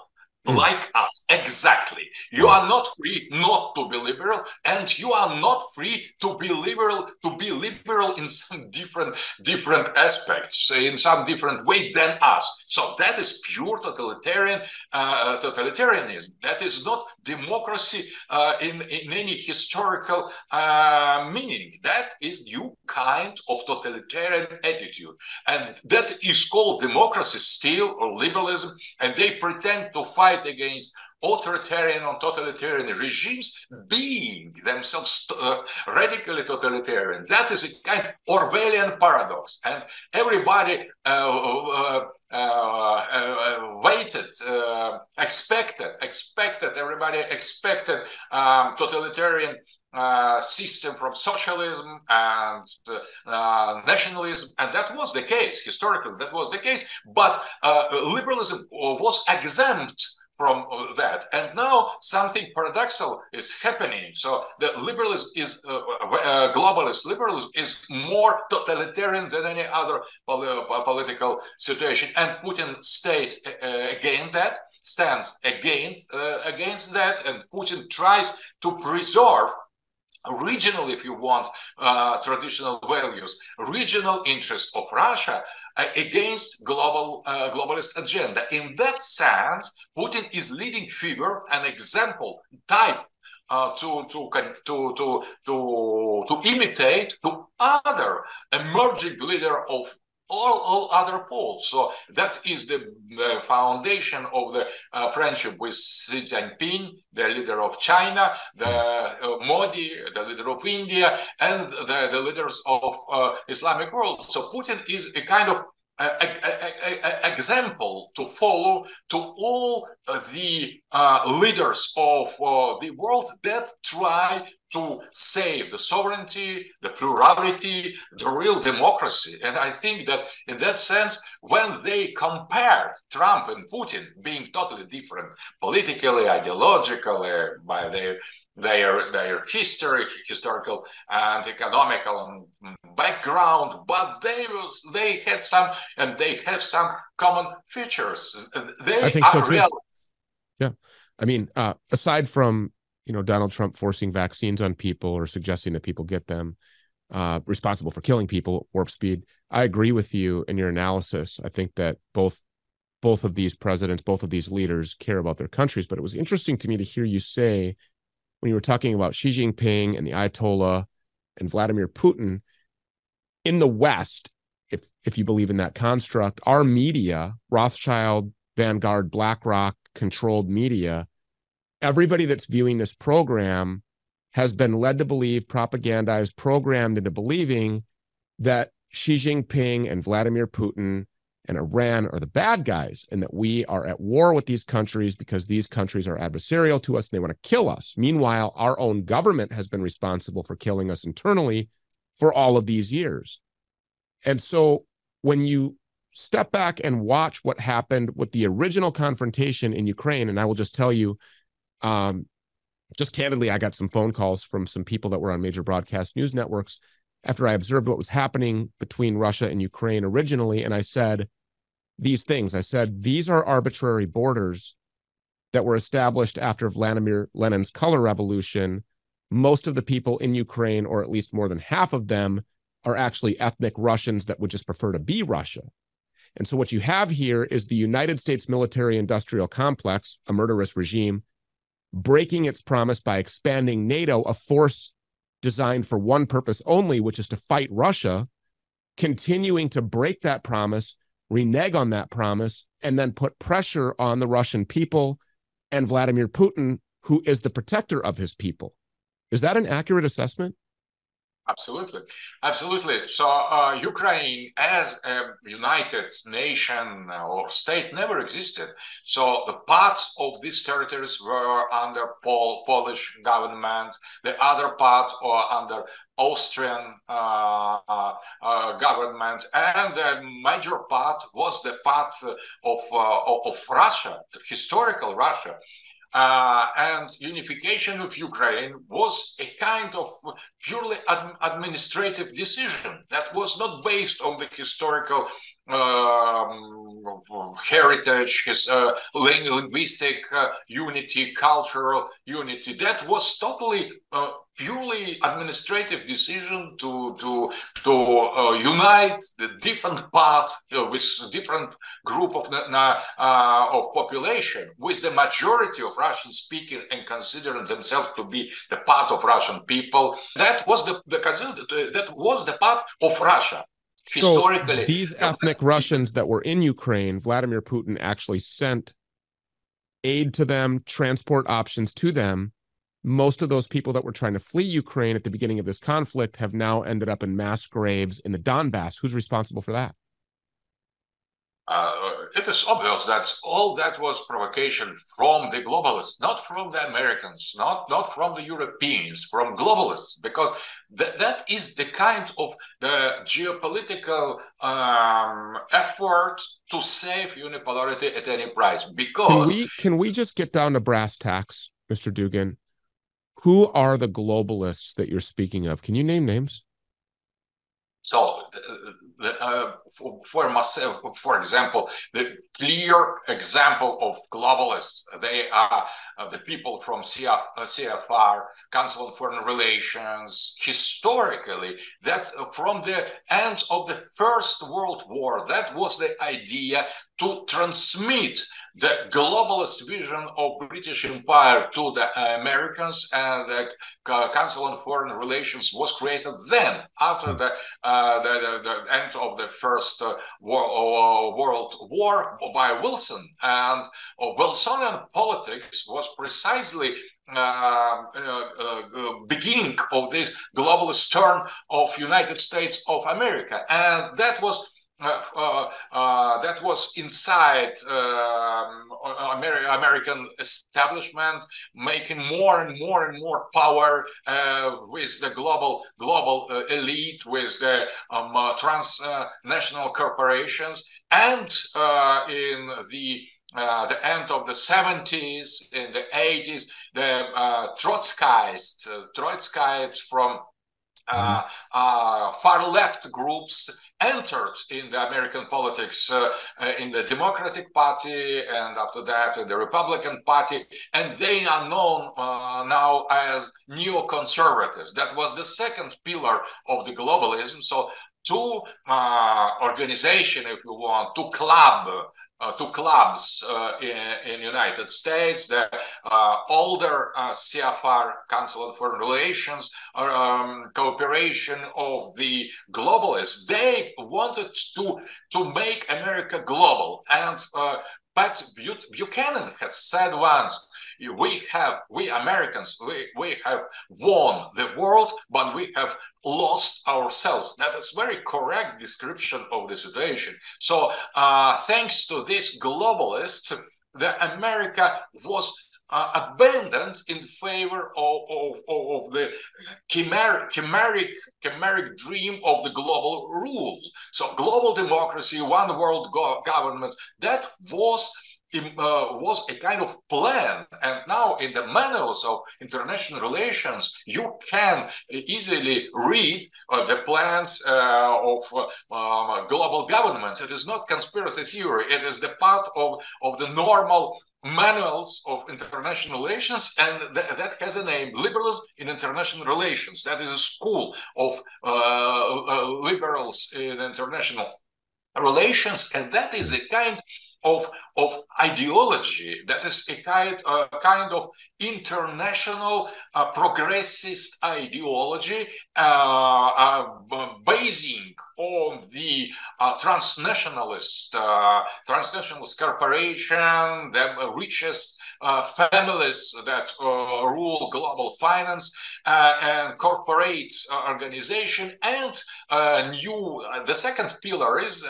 Mm. like us. Exactly. You are not free not to be liberal and you are not free to be liberal to be liberal in some different different aspects say in some different way than us. So that is pure totalitarian uh, totalitarianism. That is not democracy uh, in in any historical uh, meaning. That is new kind of totalitarian attitude. And that is called democracy still or liberalism and they pretend to fight fight against authoritarian or totalitarian regimes being themselves uh, radically totalitarian. That is a kind of Orwellian paradox. And everybody uh, uh, uh, uh waited, uh, expected, expected, everybody expected um, totalitarian uh, system from socialism and uh, nationalism, and that was the case historically. That was the case, but uh, liberalism was exempt from that. And now something paradoxical is happening. So the liberalism is uh, uh, globalist liberalism is more totalitarian than any other pol- political situation, and Putin stays uh, against that. Stands against uh, against that, and Putin tries to preserve regional, if you want, uh, traditional values, regional interests of Russia uh, against global uh, globalist agenda. In that sense, Putin is leading figure, an example, type uh, to, to, to, to, to, to imitate to other emerging leader of all, all other poles. So that is the, foundation of the uh, friendship with Xi Jinping, the leader of China, the uh, Modi, the leader of India, and the, the leaders of uh, Islamic world. So Putin is a kind of a, a, a, example to follow to all the uh, leaders of uh, the world that try to save the sovereignty, the plurality, the real democracy. And I think that in that sense, when they compared Trump and Putin being totally different politically, ideologically, by their their their history, historical and economical background, but they was they had some and they have some common features. They I think are so Yeah, I mean, uh, aside from you know Donald Trump forcing vaccines on people or suggesting that people get them, uh, responsible for killing people, warp speed. I agree with you in your analysis. I think that both both of these presidents, both of these leaders care about their countries. But it was interesting to me to hear you say when you were talking about Xi Jinping and the Ayatollah and Vladimir Putin in the West, if if you believe in that construct, our media, Rothschild, Vanguard, BlackRock controlled media, everybody that's viewing this program has been led to believe, propagandized, programmed into believing that Xi Jinping and Vladimir Putin and Iran are the bad guys and that we are at war with these countries because these countries are adversarial to us and they want to kill us. Meanwhile, our own government has been responsible for killing us internally for all of these years. And so when you step back and watch what happened with the original confrontation in Ukraine, and I will just tell you, um, just candidly, I got some phone calls from some people that were on major broadcast news networks after I observed what was happening between Russia and Ukraine originally. And I said, these things. I said, these are arbitrary borders that were established after Vladimir Lenin's color revolution. Most of the people in Ukraine, or at least more than half of them, are actually ethnic Russians that would just prefer to be Russia. And so, what you have here is the United States military industrial complex, a murderous regime, breaking its promise by expanding NATO, a force designed for one purpose only, which is to fight Russia, continuing to break that promise renege on that promise and then put pressure on the Russian people and Vladimir Putin, who is the protector of his people. Is that an accurate assessment? Absolutely, absolutely. So uh, Ukraine as a united nation or state never existed. So the parts of these territories were under Pol- Polish government, the other part or under Austrian uh, uh, uh government, and the major part was the part of uh, of Russia, historical Russia. Uh, and unification of Ukraine was a kind of purely ad- administrative decision that was not based on the historical um, heritage, his uh, linguistic uh, unity, cultural unity. That was totally uh, purely administrative decision to to to uh, unite the different part uh, with different group of uh, of population with the majority of Russian speaking and considering themselves to be the part of Russian people. That was the, the that was the part of Russia historically. So these ethnic Russians that were in Ukraine, Vladimir Putin actually sent aid to them, transport options to them. Most of those people that were trying to flee Ukraine at the beginning of this conflict have now ended up in mass graves in the Donbass. Who's responsible for that? Uh, it is obvious that all that was provocation from the globalists, not from the Americans, not not from the Europeans, from globalists, because th- that is the kind of the geopolitical um, effort to save unipolarity at any price. Because can we can we just get down to brass tacks, Mr. Dugin? Who are the globalists that you're speaking of? Can you name names? So, uh, for, for myself, for example, the clear example of globalists, they are uh, the people from CF, uh, CFR, Council on Foreign Relations, historically, that uh, from the end of the First World War, that was the idea to transmit the globalist vision of British Empire to the Americans, and the Council on Foreign Relations was created then, after the uh, the, the, the, end of the First uh, uh, World War by Wilson. And uh, Wilsonian politics was precisely uh, uh, uh, beginning of this globalist turn of United States of America, and that was uh, uh, uh, that was inside um, American establishment, making more and more and more power uh, with the global global uh, elite, with the um, transnational corporations, and in the uh, the end of the 70s, in the 80s, the uh, Trotskyists, uh, Trotskyists from uh, uh, far left groups entered in the American politics uh, uh, in the Democratic Party and after that in the Republican Party, and they are known uh, now as neoconservatives. That was the second pillar of the globalism. So two uh, organization, if you want, two club uh, to clubs uh, in, in United States. The uh, older uh, CFR Council on Foreign Relations um, cooperation of the globalists. They wanted to to make America global, and uh, but Buchanan has said once we have we americans we, we have won the world but we have lost ourselves that is very correct description of the situation so uh, thanks to this globalist the america was uh, abandoned in favor of, of, of the chimeric, chimeric, chimeric dream of the global rule. So global democracy, one world go- government, that was was a kind of plan. And now in the manuals of international relations, you can easily read uh, the plans uh, of uh, um, global governments. It is not conspiracy theory. It is the part of, of the normal manuals of international relations and th that has a name liberalism in international relations that is a school of uh, uh, liberals in international relations and that is a kind of, of ideology that is a kind, uh, kind of international uh, progressist ideology uh, uh basing on the uh, transnationalist transnationalist corporation, the richest uh, families that uh, rule global finance uh, and corporate uh, organization. And new, the second pillar is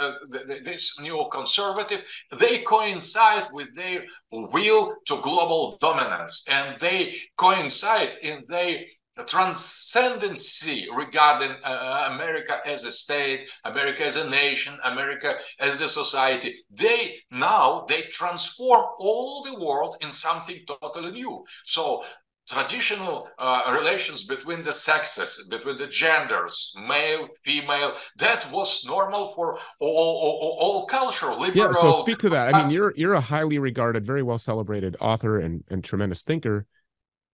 this new conservative. They coincide with their will to global dominance, and they coincide in their transcendency regarding uh, America as a state, America as a nation, America as the society. They now they transform all the world in something totally new. So traditional uh, relations between the sexes, between the genders, male, female, that was normal for all, all, all culture. Liberal. Yeah. So speak to that. I mean, you're you're a highly regarded, very well celebrated author and and tremendous thinker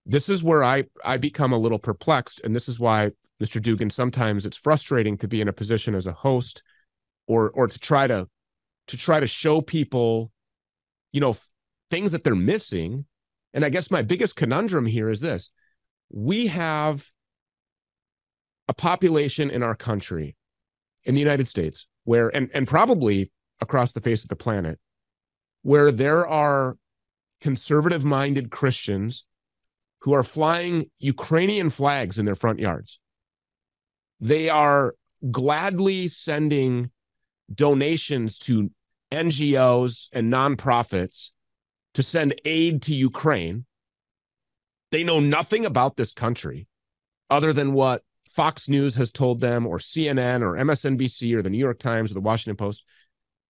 this is where I I become a little perplexed, and this is why, Mr. Dugin sometimes it's frustrating to be in a position as a host, or or to try to to try to show people, you know, things that they're missing. And I guess my biggest conundrum here is this: we have a population in our country, in the United States, where and and probably across the face of the planet, where there are conservative-minded Christians who are flying Ukrainian flags in their front yards. They are gladly sending donations to NGOs and nonprofits to send aid to Ukraine. They know nothing about this country other than what Fox News has told them, or CNN, or MSNBC, or the New York Times, or the Washington Post.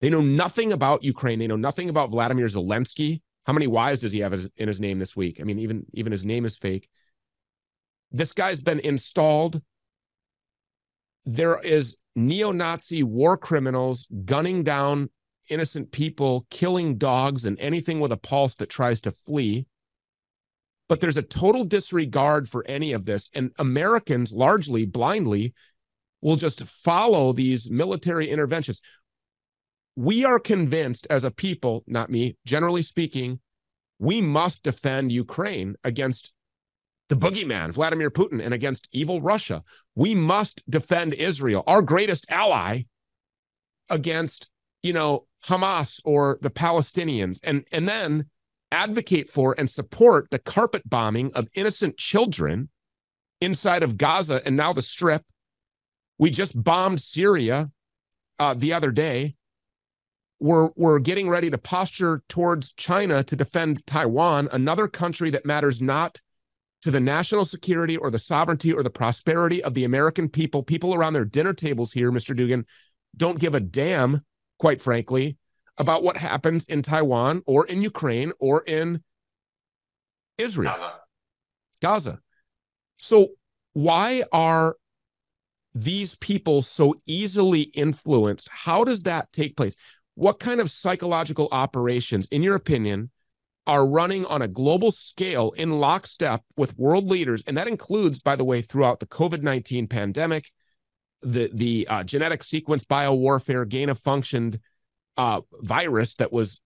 They know nothing about Ukraine. They know nothing about Vladimir Zelensky. How many wives does he have in his name this week? I mean, even even his name is fake. This guy's been installed. There is neo-Nazi war criminals gunning down innocent people, killing dogs and anything with a pulse that tries to flee. But there's a total disregard for any of this. And Americans largely blindly will just follow these military interventions we are convinced as a people, not me, generally speaking, we must defend Ukraine against the boogeyman, Vladimir Putin, and against evil Russia. We must defend Israel, our greatest ally, against, you know, Hamas or the Palestinians, and, and then advocate for and support the carpet bombing of innocent children inside of Gaza and now the Strip. We just bombed Syria uh, the other day we're we're getting ready to posture towards China to defend Taiwan, another country that matters not to the national security or the sovereignty or the prosperity of the American people. People around their dinner tables here, Mr. Dugin, don't give a damn, quite frankly, about what happens in Taiwan or in Ukraine or in Israel. Gaza. Gaza. So why are these people so easily influenced? How does that take place? What kind of psychological operations, in your opinion, are running on a global scale in lockstep with world leaders? And that includes, by the way, throughout the COVID 19 pandemic, the, the uh, genetic sequence biowarfare, gain of function uh, virus that was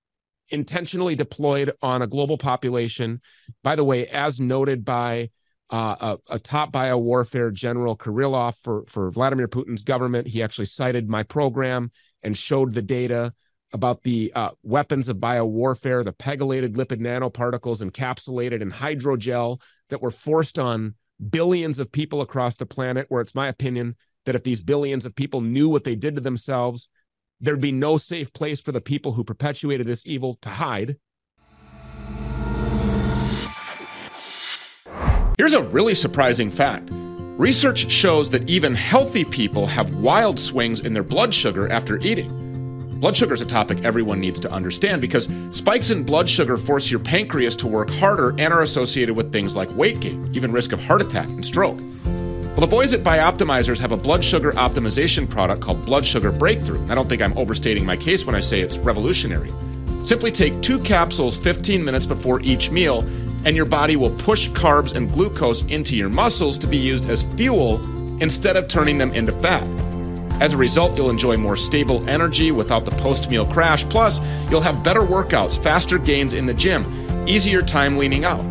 intentionally deployed on a global population. By the way, as noted by uh, a, a, top biowarfare general Kirillov for, for Vladimir Putin's government. He actually cited my program and showed the data about the uh, weapons of biowarfare, the pegylated lipid nanoparticles encapsulated in hydrogel that were forced on billions of people across the planet. Where it's my opinion that if these billions of people knew what they did to themselves, there'd be no safe place for the people who perpetuated this evil to hide. Here's a really surprising fact. Research shows that even healthy people have wild swings in their blood sugar after eating. Blood sugar is a topic everyone needs to understand because spikes in blood sugar force your pancreas to work harder and are associated with things like weight gain, even risk of heart attack and stroke. Well, the boys at Bioptimizers have a blood sugar optimization product called Blood Sugar Breakthrough. I don't think I'm overstating my case when I say it's revolutionary. Simply take two capsules 15 minutes before each meal and your body will push carbs and glucose into your muscles to be used as fuel instead of turning them into fat. As a result, you'll enjoy more stable energy without the post meal crash. Plus, you'll have better workouts, faster gains in the gym, easier time leaning out.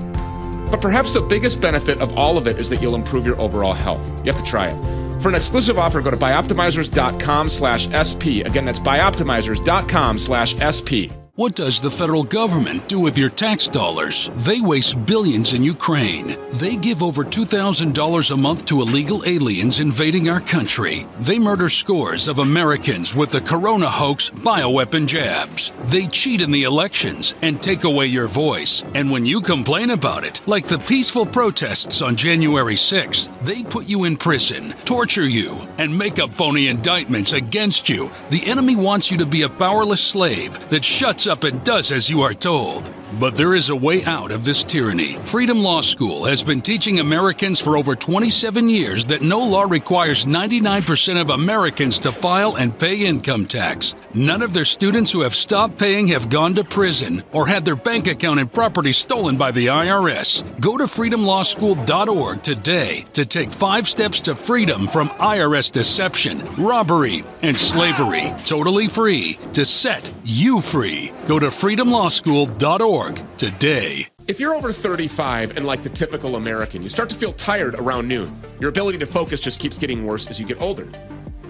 But perhaps the biggest benefit of all of it is that you'll improve your overall health. You have to try it. For an exclusive offer, go to bioptimizers.com slash SP. Again, that's bioptimizers.com slash SP. What does the federal government do with your tax dollars? They waste billions in Ukraine. They give over $2,000 a month to illegal aliens invading our country. They murder scores of Americans with the corona hoax bioweapon jabs. They cheat in the elections and take away your voice. And when you complain about it, like the peaceful protests on January 6th, they put you in prison, torture you, and make up phony indictments against you. The enemy wants you to be a powerless slave that shuts up and does as you are told. But there is a way out of this tyranny. Freedom Law School has been teaching Americans for over 27 years that no law requires 99% of Americans to file and pay income tax. None of their students who have stopped paying have gone to prison or had their bank account and property stolen by the IRS. Go to freedomlawschool.org today to take five steps to freedom from IRS deception, robbery, and slavery. Totally free to set you free. Go to freedomlawschool.org today. If you're over 35 and like the typical American, you start to feel tired around noon. Your ability to focus just keeps getting worse as you get older.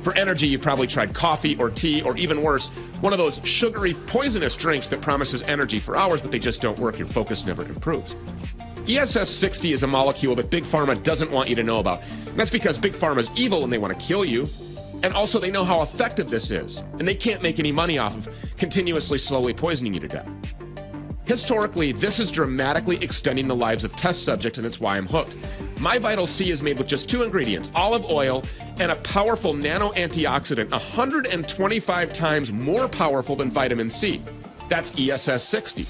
For energy, you've probably tried coffee or tea, or even worse, one of those sugary, poisonous drinks that promises energy for hours, but they just don't work. Your focus never improves. ESS 60 is a molecule that Big Pharma doesn't want you to know about. And that's because Big Pharma is evil and they want to kill you. And also, they know how effective this is, and they can't make any money off of continuously slowly poisoning you to death. Historically, this is dramatically extending the lives of test subjects, and it's why I'm hooked. My Vital C is made with just two ingredients olive oil and a powerful nano antioxidant, 125 times more powerful than vitamin C. That's ESS 60.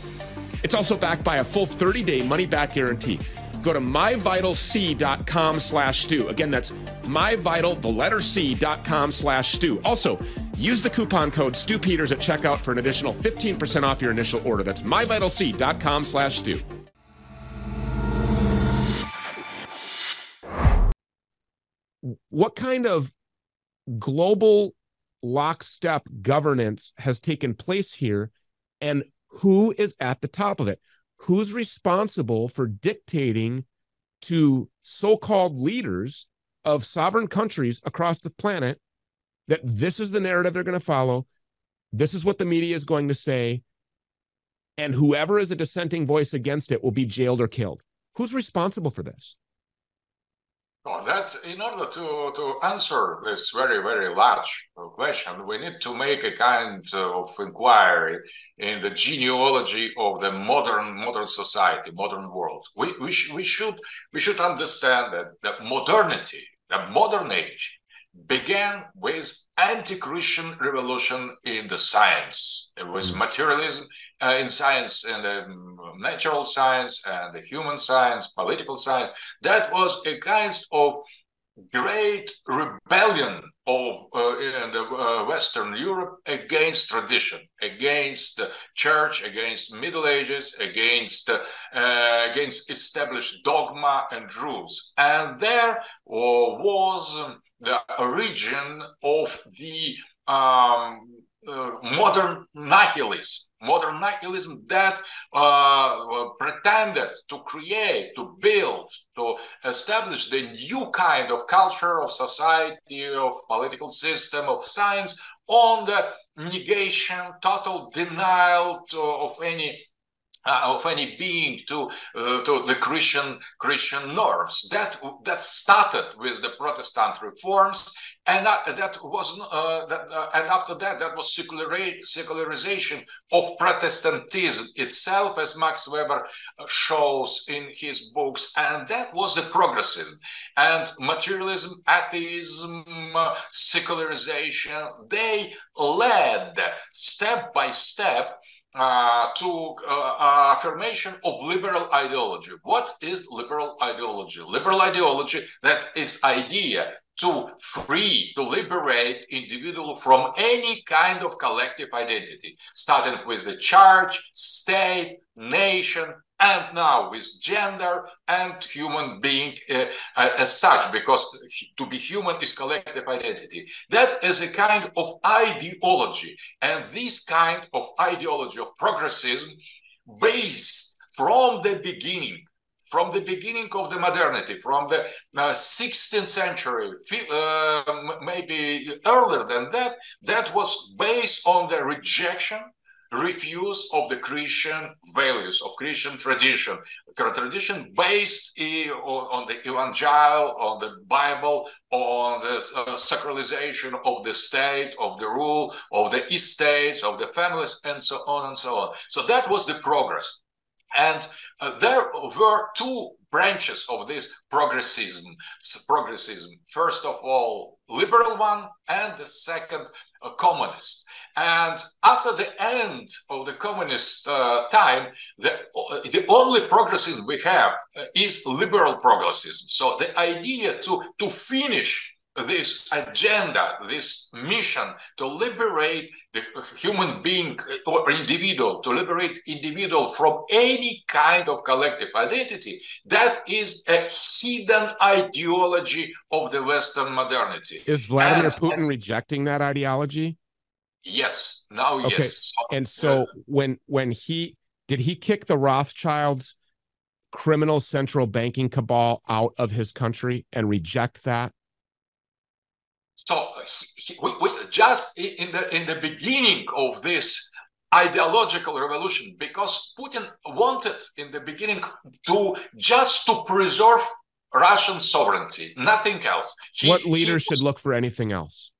It's also backed by a full 30 day money back guarantee. Go to myvitalc.com slash stew. Again, that's myvital, the letter C.com slash stew. Also, use the coupon code StewPeters at checkout for an additional 15% off your initial order. That's myvitalc.com slash stew. What kind of global lockstep governance has taken place here and who is at the top of it? Who's responsible for dictating to so called leaders of sovereign countries across the planet that this is the narrative they're going to follow? This is what the media is going to say. And whoever is a dissenting voice against it will be jailed or killed. Who's responsible for this? That in order to, to answer this very, very large question, we need to make a kind of inquiry in the genealogy of the modern modern society, modern world. We, we, sh- we should we should understand that, that modernity, the modern age, began with anti-Christian revolution in the science. It was materialism uh, in science and um, natural science and the human science, political science. That was a kind of great rebellion of uh, in the uh, Western Europe against tradition, against the church, against Middle Ages, against uh, against established dogma and rules. And there was the origin of the um, uh, modern nihilism. Modern nihilism that uh, pretended to create, to build, to establish the new kind of culture of society, of political system, of science on the negation, total denial to, of any uh, of any being to uh, to the Christian Christian norms. That that started with the Protestant reforms, and that, that was uh, that, uh, and after that that was secularization of Protestantism itself, as Max Weber uh, shows in his books, and that was the progressivism and materialism, atheism, uh, secularization. They led step by step uh, to uh, affirmation of liberal ideology. What is liberal ideology? Liberal ideology that is idea to free, to liberate individual from any kind of collective identity, starting with the church, state, nation, and now with gender and human being uh, uh, as such, because to be human is collective identity. That is a kind of ideology. And this kind of ideology of progressism based from the beginning from the beginning of the modernity, from the uh, 16th century, uh, maybe earlier than that, that was based on the rejection refuse of the Christian values, of Christian tradition, tradition based on the Evangel, on the Bible, on the uh, sacralization of the state, of the rule, of the estates, of the families, and so on and so on. So that was the progress. And uh, there were two branches of this progressism. Progressism, first of all, liberal one, and the second, a communist. And after the end of the communist uh, time, the, uh, the only progressism we have uh, is liberal progressism. So the idea to, to finish this agenda, this mission to liberate the human being or individual, to liberate individual from any kind of collective identity, that is a hidden ideology of the Western modernity. Is Vladimir and, Putin rejecting that ideology? Yes, now okay. yes. So, and so uh, when when he did he kick the Rothschilds criminal central banking cabal out of his country and reject that? So he, we, we, just in the in the beginning of this ideological revolution, because Putin wanted in the beginning to just to preserve Russian sovereignty, nothing else. He, what leader was, should look for anything else?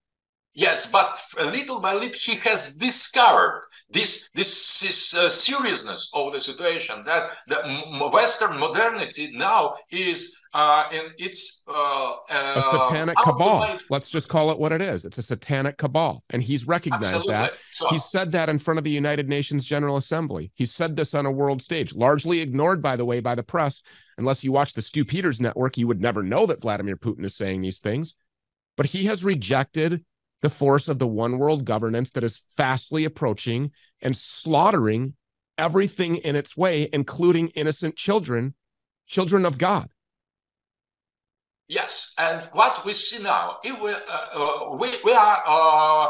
Yes, but little by little he has discovered this this, this uh, seriousness of the situation that the Western modernity now is uh, in its uh, a satanic cabal. Let's just call it what it is. It's a satanic cabal, and he's recognized Absolutely. that. So, he said that in front of the United Nations General Assembly. He said this on a world stage, largely ignored, by the way, by the press. Unless you watch the Stew Peters network, you would never know that Vladimir Putin is saying these things. But he has rejected the force of the one world governance that is fastly approaching and slaughtering everything in its way, including innocent children, children of God. Yes, and what we see now, if we, uh, uh, we, we are uh,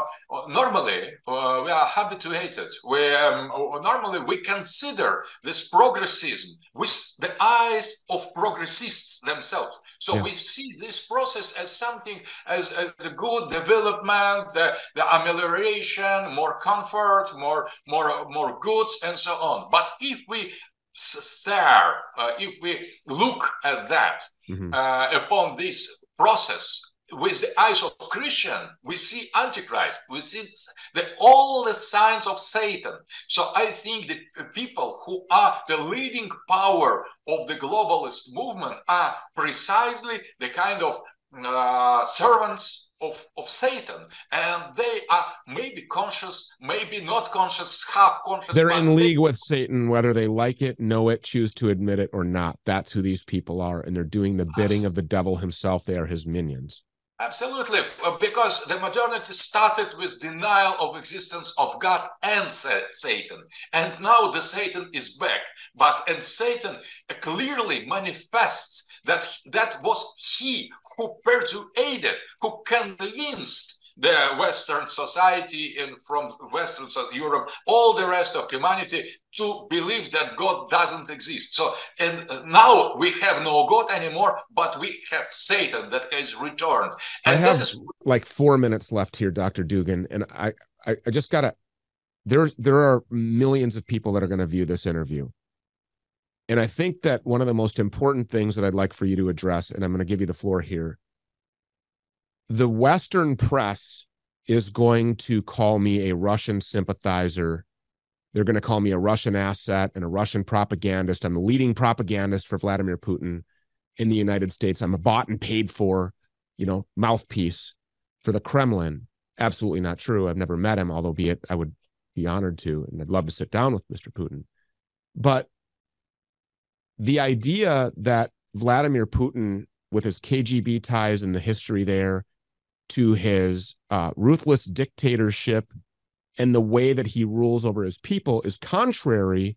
normally uh, we are habituated. We um, normally we consider this progressism with the eyes of progressists themselves. So yeah. we see this process as something as, the good development, the, the amelioration, more comfort, more more more goods, and so on. But if we stare, uh, if we look at that mm-hmm. uh, upon this process with the eyes of Christian, we see Antichrist, we see the, all the signs of Satan. So I think that people who are the leading power of the globalist movement are precisely the kind of uh, servants of, of Satan, and they are maybe conscious, maybe not conscious, half conscious. They're in league with Satan, whether they like it, know it, choose to admit it or not. That's who these people are, and they're doing the bidding of the devil himself. They are his minions. Absolutely, uh, because the modernity started with denial of existence of God and Satan, and now the Satan is back. But and Satan clearly manifests that that was he who persuaded, who convinced the Western society and from Western Europe, all the rest of humanity to believe that God doesn't exist. So, and now we have no God anymore, but we have Satan that has returned. And I have is... like four minutes left here, Dr. Dugin, and I, I, I just gotta. There, there are millions of people that are going to view this interview. And I think that one of the most important things that I'd like for you to address, and I'm going to give you the floor here. The Western press is going to call me a Russian sympathizer. They're going to call me a Russian asset and a Russian propagandist. I'm the leading propagandist for Vladimir Putin in the United States. I'm a bought and paid for, you know, mouthpiece for the Kremlin. Absolutely not true. I've never met him, although be it I would be honored to, and I'd love to sit down with Mr. Putin. But the idea that Vladimir Putin, with his KGB ties and the history there, to his uh, ruthless dictatorship and the way that he rules over his people is contrary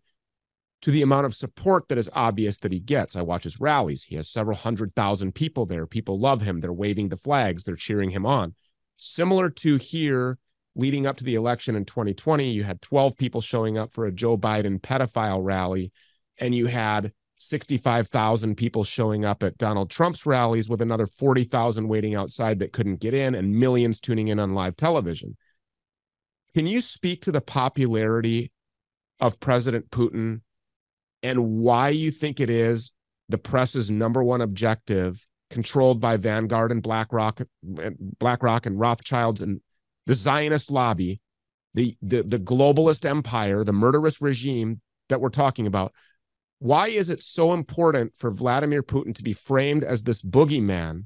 to the amount of support that is obvious that he gets. I watch his rallies. He has several hundred thousand people there. People love him. They're waving the flags, they're cheering him on. Similar to here, leading up to the election in 2020, you had 12 people showing up for a Joe Biden pedophile rally, and you had 65,000 people showing up at Donald Trump's rallies with another 40,000 waiting outside that couldn't get in and millions tuning in on live television. Can you speak to the popularity of President Putin and why you think it is the press's number one objective, controlled by Vanguard and BlackRock, BlackRock and Rothschilds and the Zionist lobby, the, the, the globalist empire, the murderous regime that we're talking about. Why is it so important for Vladimir Putin to be framed as this boogeyman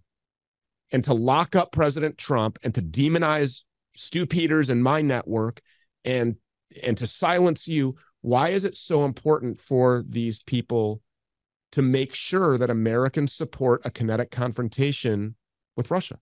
and to lock up President Trump and to demonize Stew Peters and my network and and to silence you? Why is it so important for these people to make sure that Americans support a kinetic confrontation with Russia?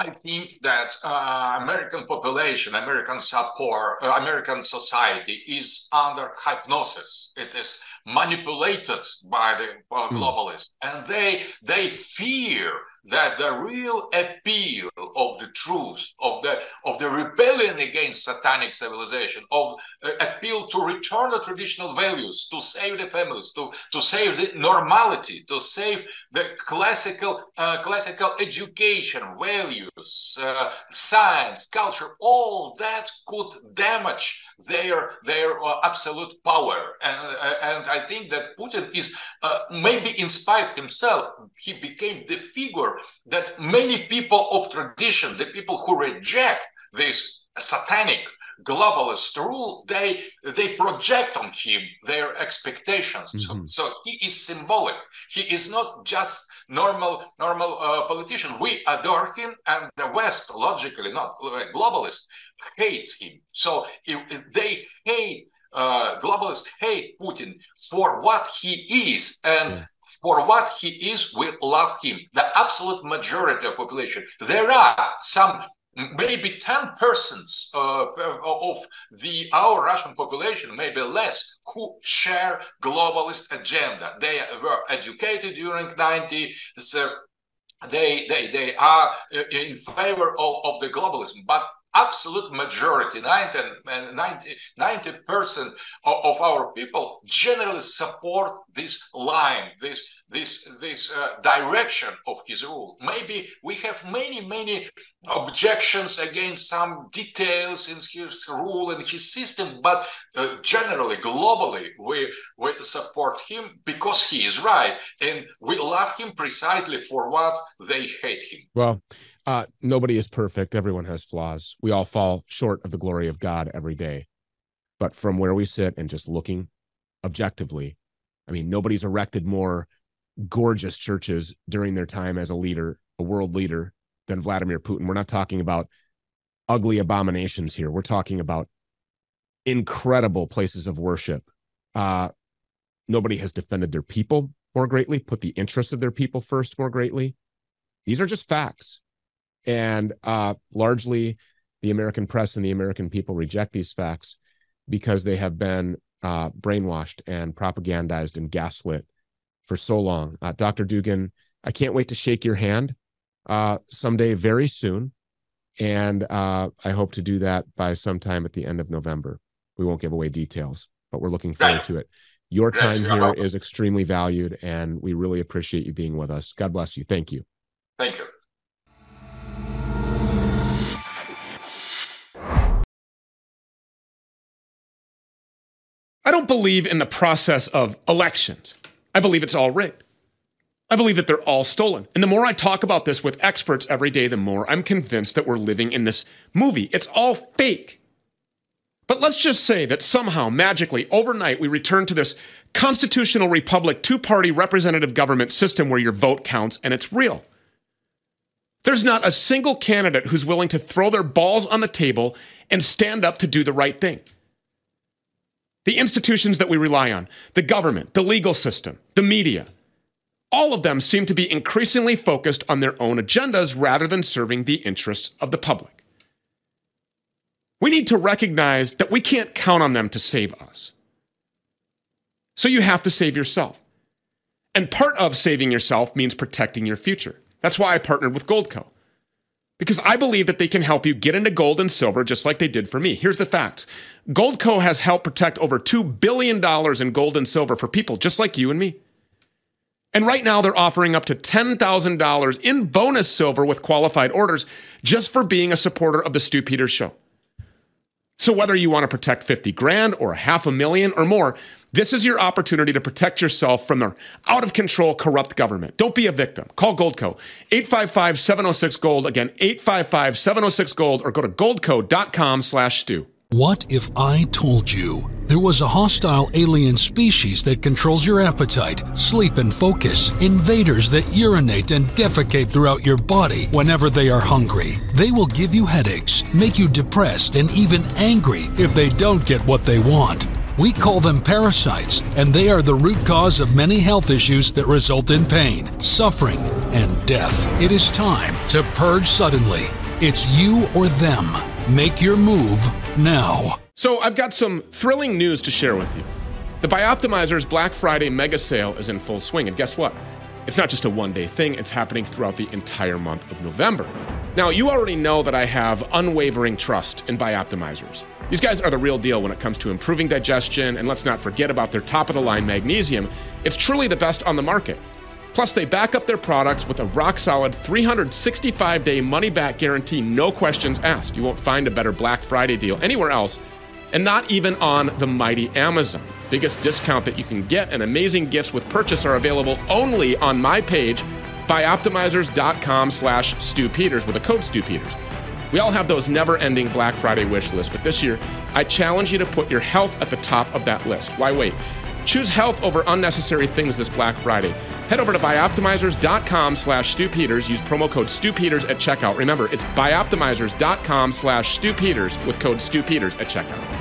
I think that uh, American population, American support, uh, American society is under hypnosis. It is manipulated by the uh, hmm. globalists, mm. and they they fear that the real appeal of the truth of the of the rebellion against satanic civilization of uh, appeal to return the traditional values to save the families to to save the normality to save the classical uh, classical education values uh, science culture all that could damage their their uh, absolute power. And uh, and i think that putin is uh, maybe inspired himself. He became the figure that many people of tradition, the people who reject this satanic globalist rule, they they project on him their expectations. Mm-hmm. So, so, he is symbolic. He is not just normal normal uh, politician. We adore him, and the West, logically not uh, globalist, hates him. So if, if they hate. Uh, globalists hate Putin for what he is, and yeah for what he is, we love him. The absolute majority of population. There are some maybe 10 persons uh, of the our russian population maybe less who share globalist agenda they were educated during 90s so they they they are uh, in favor of, of the globalism but absolute majority 90 90 percent of, of, our people generally support this line this this this uh, direction of his rule maybe we have many many objections against some details in his rule and his system but uh, generally globally we we support him because he is right and we love him precisely for what they hate him. Well uh, nobody is perfect. Everyone has flaws. We all fall short of the glory of God every day. But from where we sit and just looking objectively, I mean, nobody's erected more gorgeous churches during their time as a leader, a world leader, than Vladimir Putin. We're not talking about ugly abominations here. We're talking about incredible places of worship. Uh, nobody has defended their people more greatly, put the interests of their people first more greatly. These are just facts. And uh, largely, the American press and the American people reject these facts because they have been uh, brainwashed and propagandized and gaslit for so long. Uh, Dr. Dugin, I can't wait to shake your hand uh, someday very soon. And uh, I hope to do that by sometime at the end of November. We won't give away details, but we're looking forward to it. Your time here is extremely valued, and we really appreciate you being with us. God bless you. Thank you. Thank you. Don't believe in the process of elections. I believe it's all rigged. I believe that they're all stolen. And the more I talk about this with experts every day, the more I'm convinced that we're living in this movie. It's all fake. But let's just say that somehow, magically, overnight, we return to this constitutional republic, two party representative government system where your vote counts and it's real. There's not a single candidate who's willing to throw their balls on the table and stand up to do the right thing the institutions that we rely on, the government, the legal system, the media, all of them seem to be increasingly focused on their own agendas rather than serving the interests of the public. We need to recognize that we can't count on them to save us. So you have to save yourself. And part of saving yourself means protecting your future. That's why I partnered with Goldco because I believe that they can help you get into gold and silver just like they did for me. Here's the facts Goldco has helped protect over $2 billion in gold and silver for people just like you and me. And right now, they're offering up to $10,000 in bonus silver with qualified orders just for being a supporter of the Stew Peters Show. So whether you want to protect 50 grand or half a million or more, this is your opportunity to protect yourself from their out of control corrupt government. Don't be a victim. Call Goldco 855 706 Gold. Again, 855 706 Gold or go to goldco.com slash stew. What if I told you there was a hostile alien species that controls your appetite, sleep, and focus? Invaders that urinate and defecate throughout your body whenever they are hungry. They will give you headaches, make you depressed, and even angry if they don't get what they want. We call them parasites, and they are the root cause of many health issues that result in pain, suffering, and death. It is time to purge suddenly. It's you or them. Make your move now. So I've got some thrilling news to share with you. The Bioptimizer's Black Friday mega sale is in full swing, and guess what? It's not just a one day thing, it's happening throughout the entire month of November. Now, you already know that I have unwavering trust in Bioptimizers. These guys are the real deal when it comes to improving digestion, and let's not forget about their top of the line magnesium. It's truly the best on the market. Plus, they back up their products with a rock solid 365 day money back guarantee, no questions asked. You won't find a better Black Friday deal anywhere else, and not even on the mighty Amazon. Biggest discount that you can get and amazing gifts with purchase are available only on my page, bioptimizers.com slash Stew Peters with a code Stew Peters. We all have those never ending Black Friday wish lists, but this year, I challenge you to put your health at the top of that list. Why wait? Choose health over unnecessary things this Black Friday. Head over to bioptimizers.com slash Stew Peters. Use promo code Stew Peters at checkout. Remember, it's bioptimizers.com slash Stew Peters with code Stew Peters at checkout.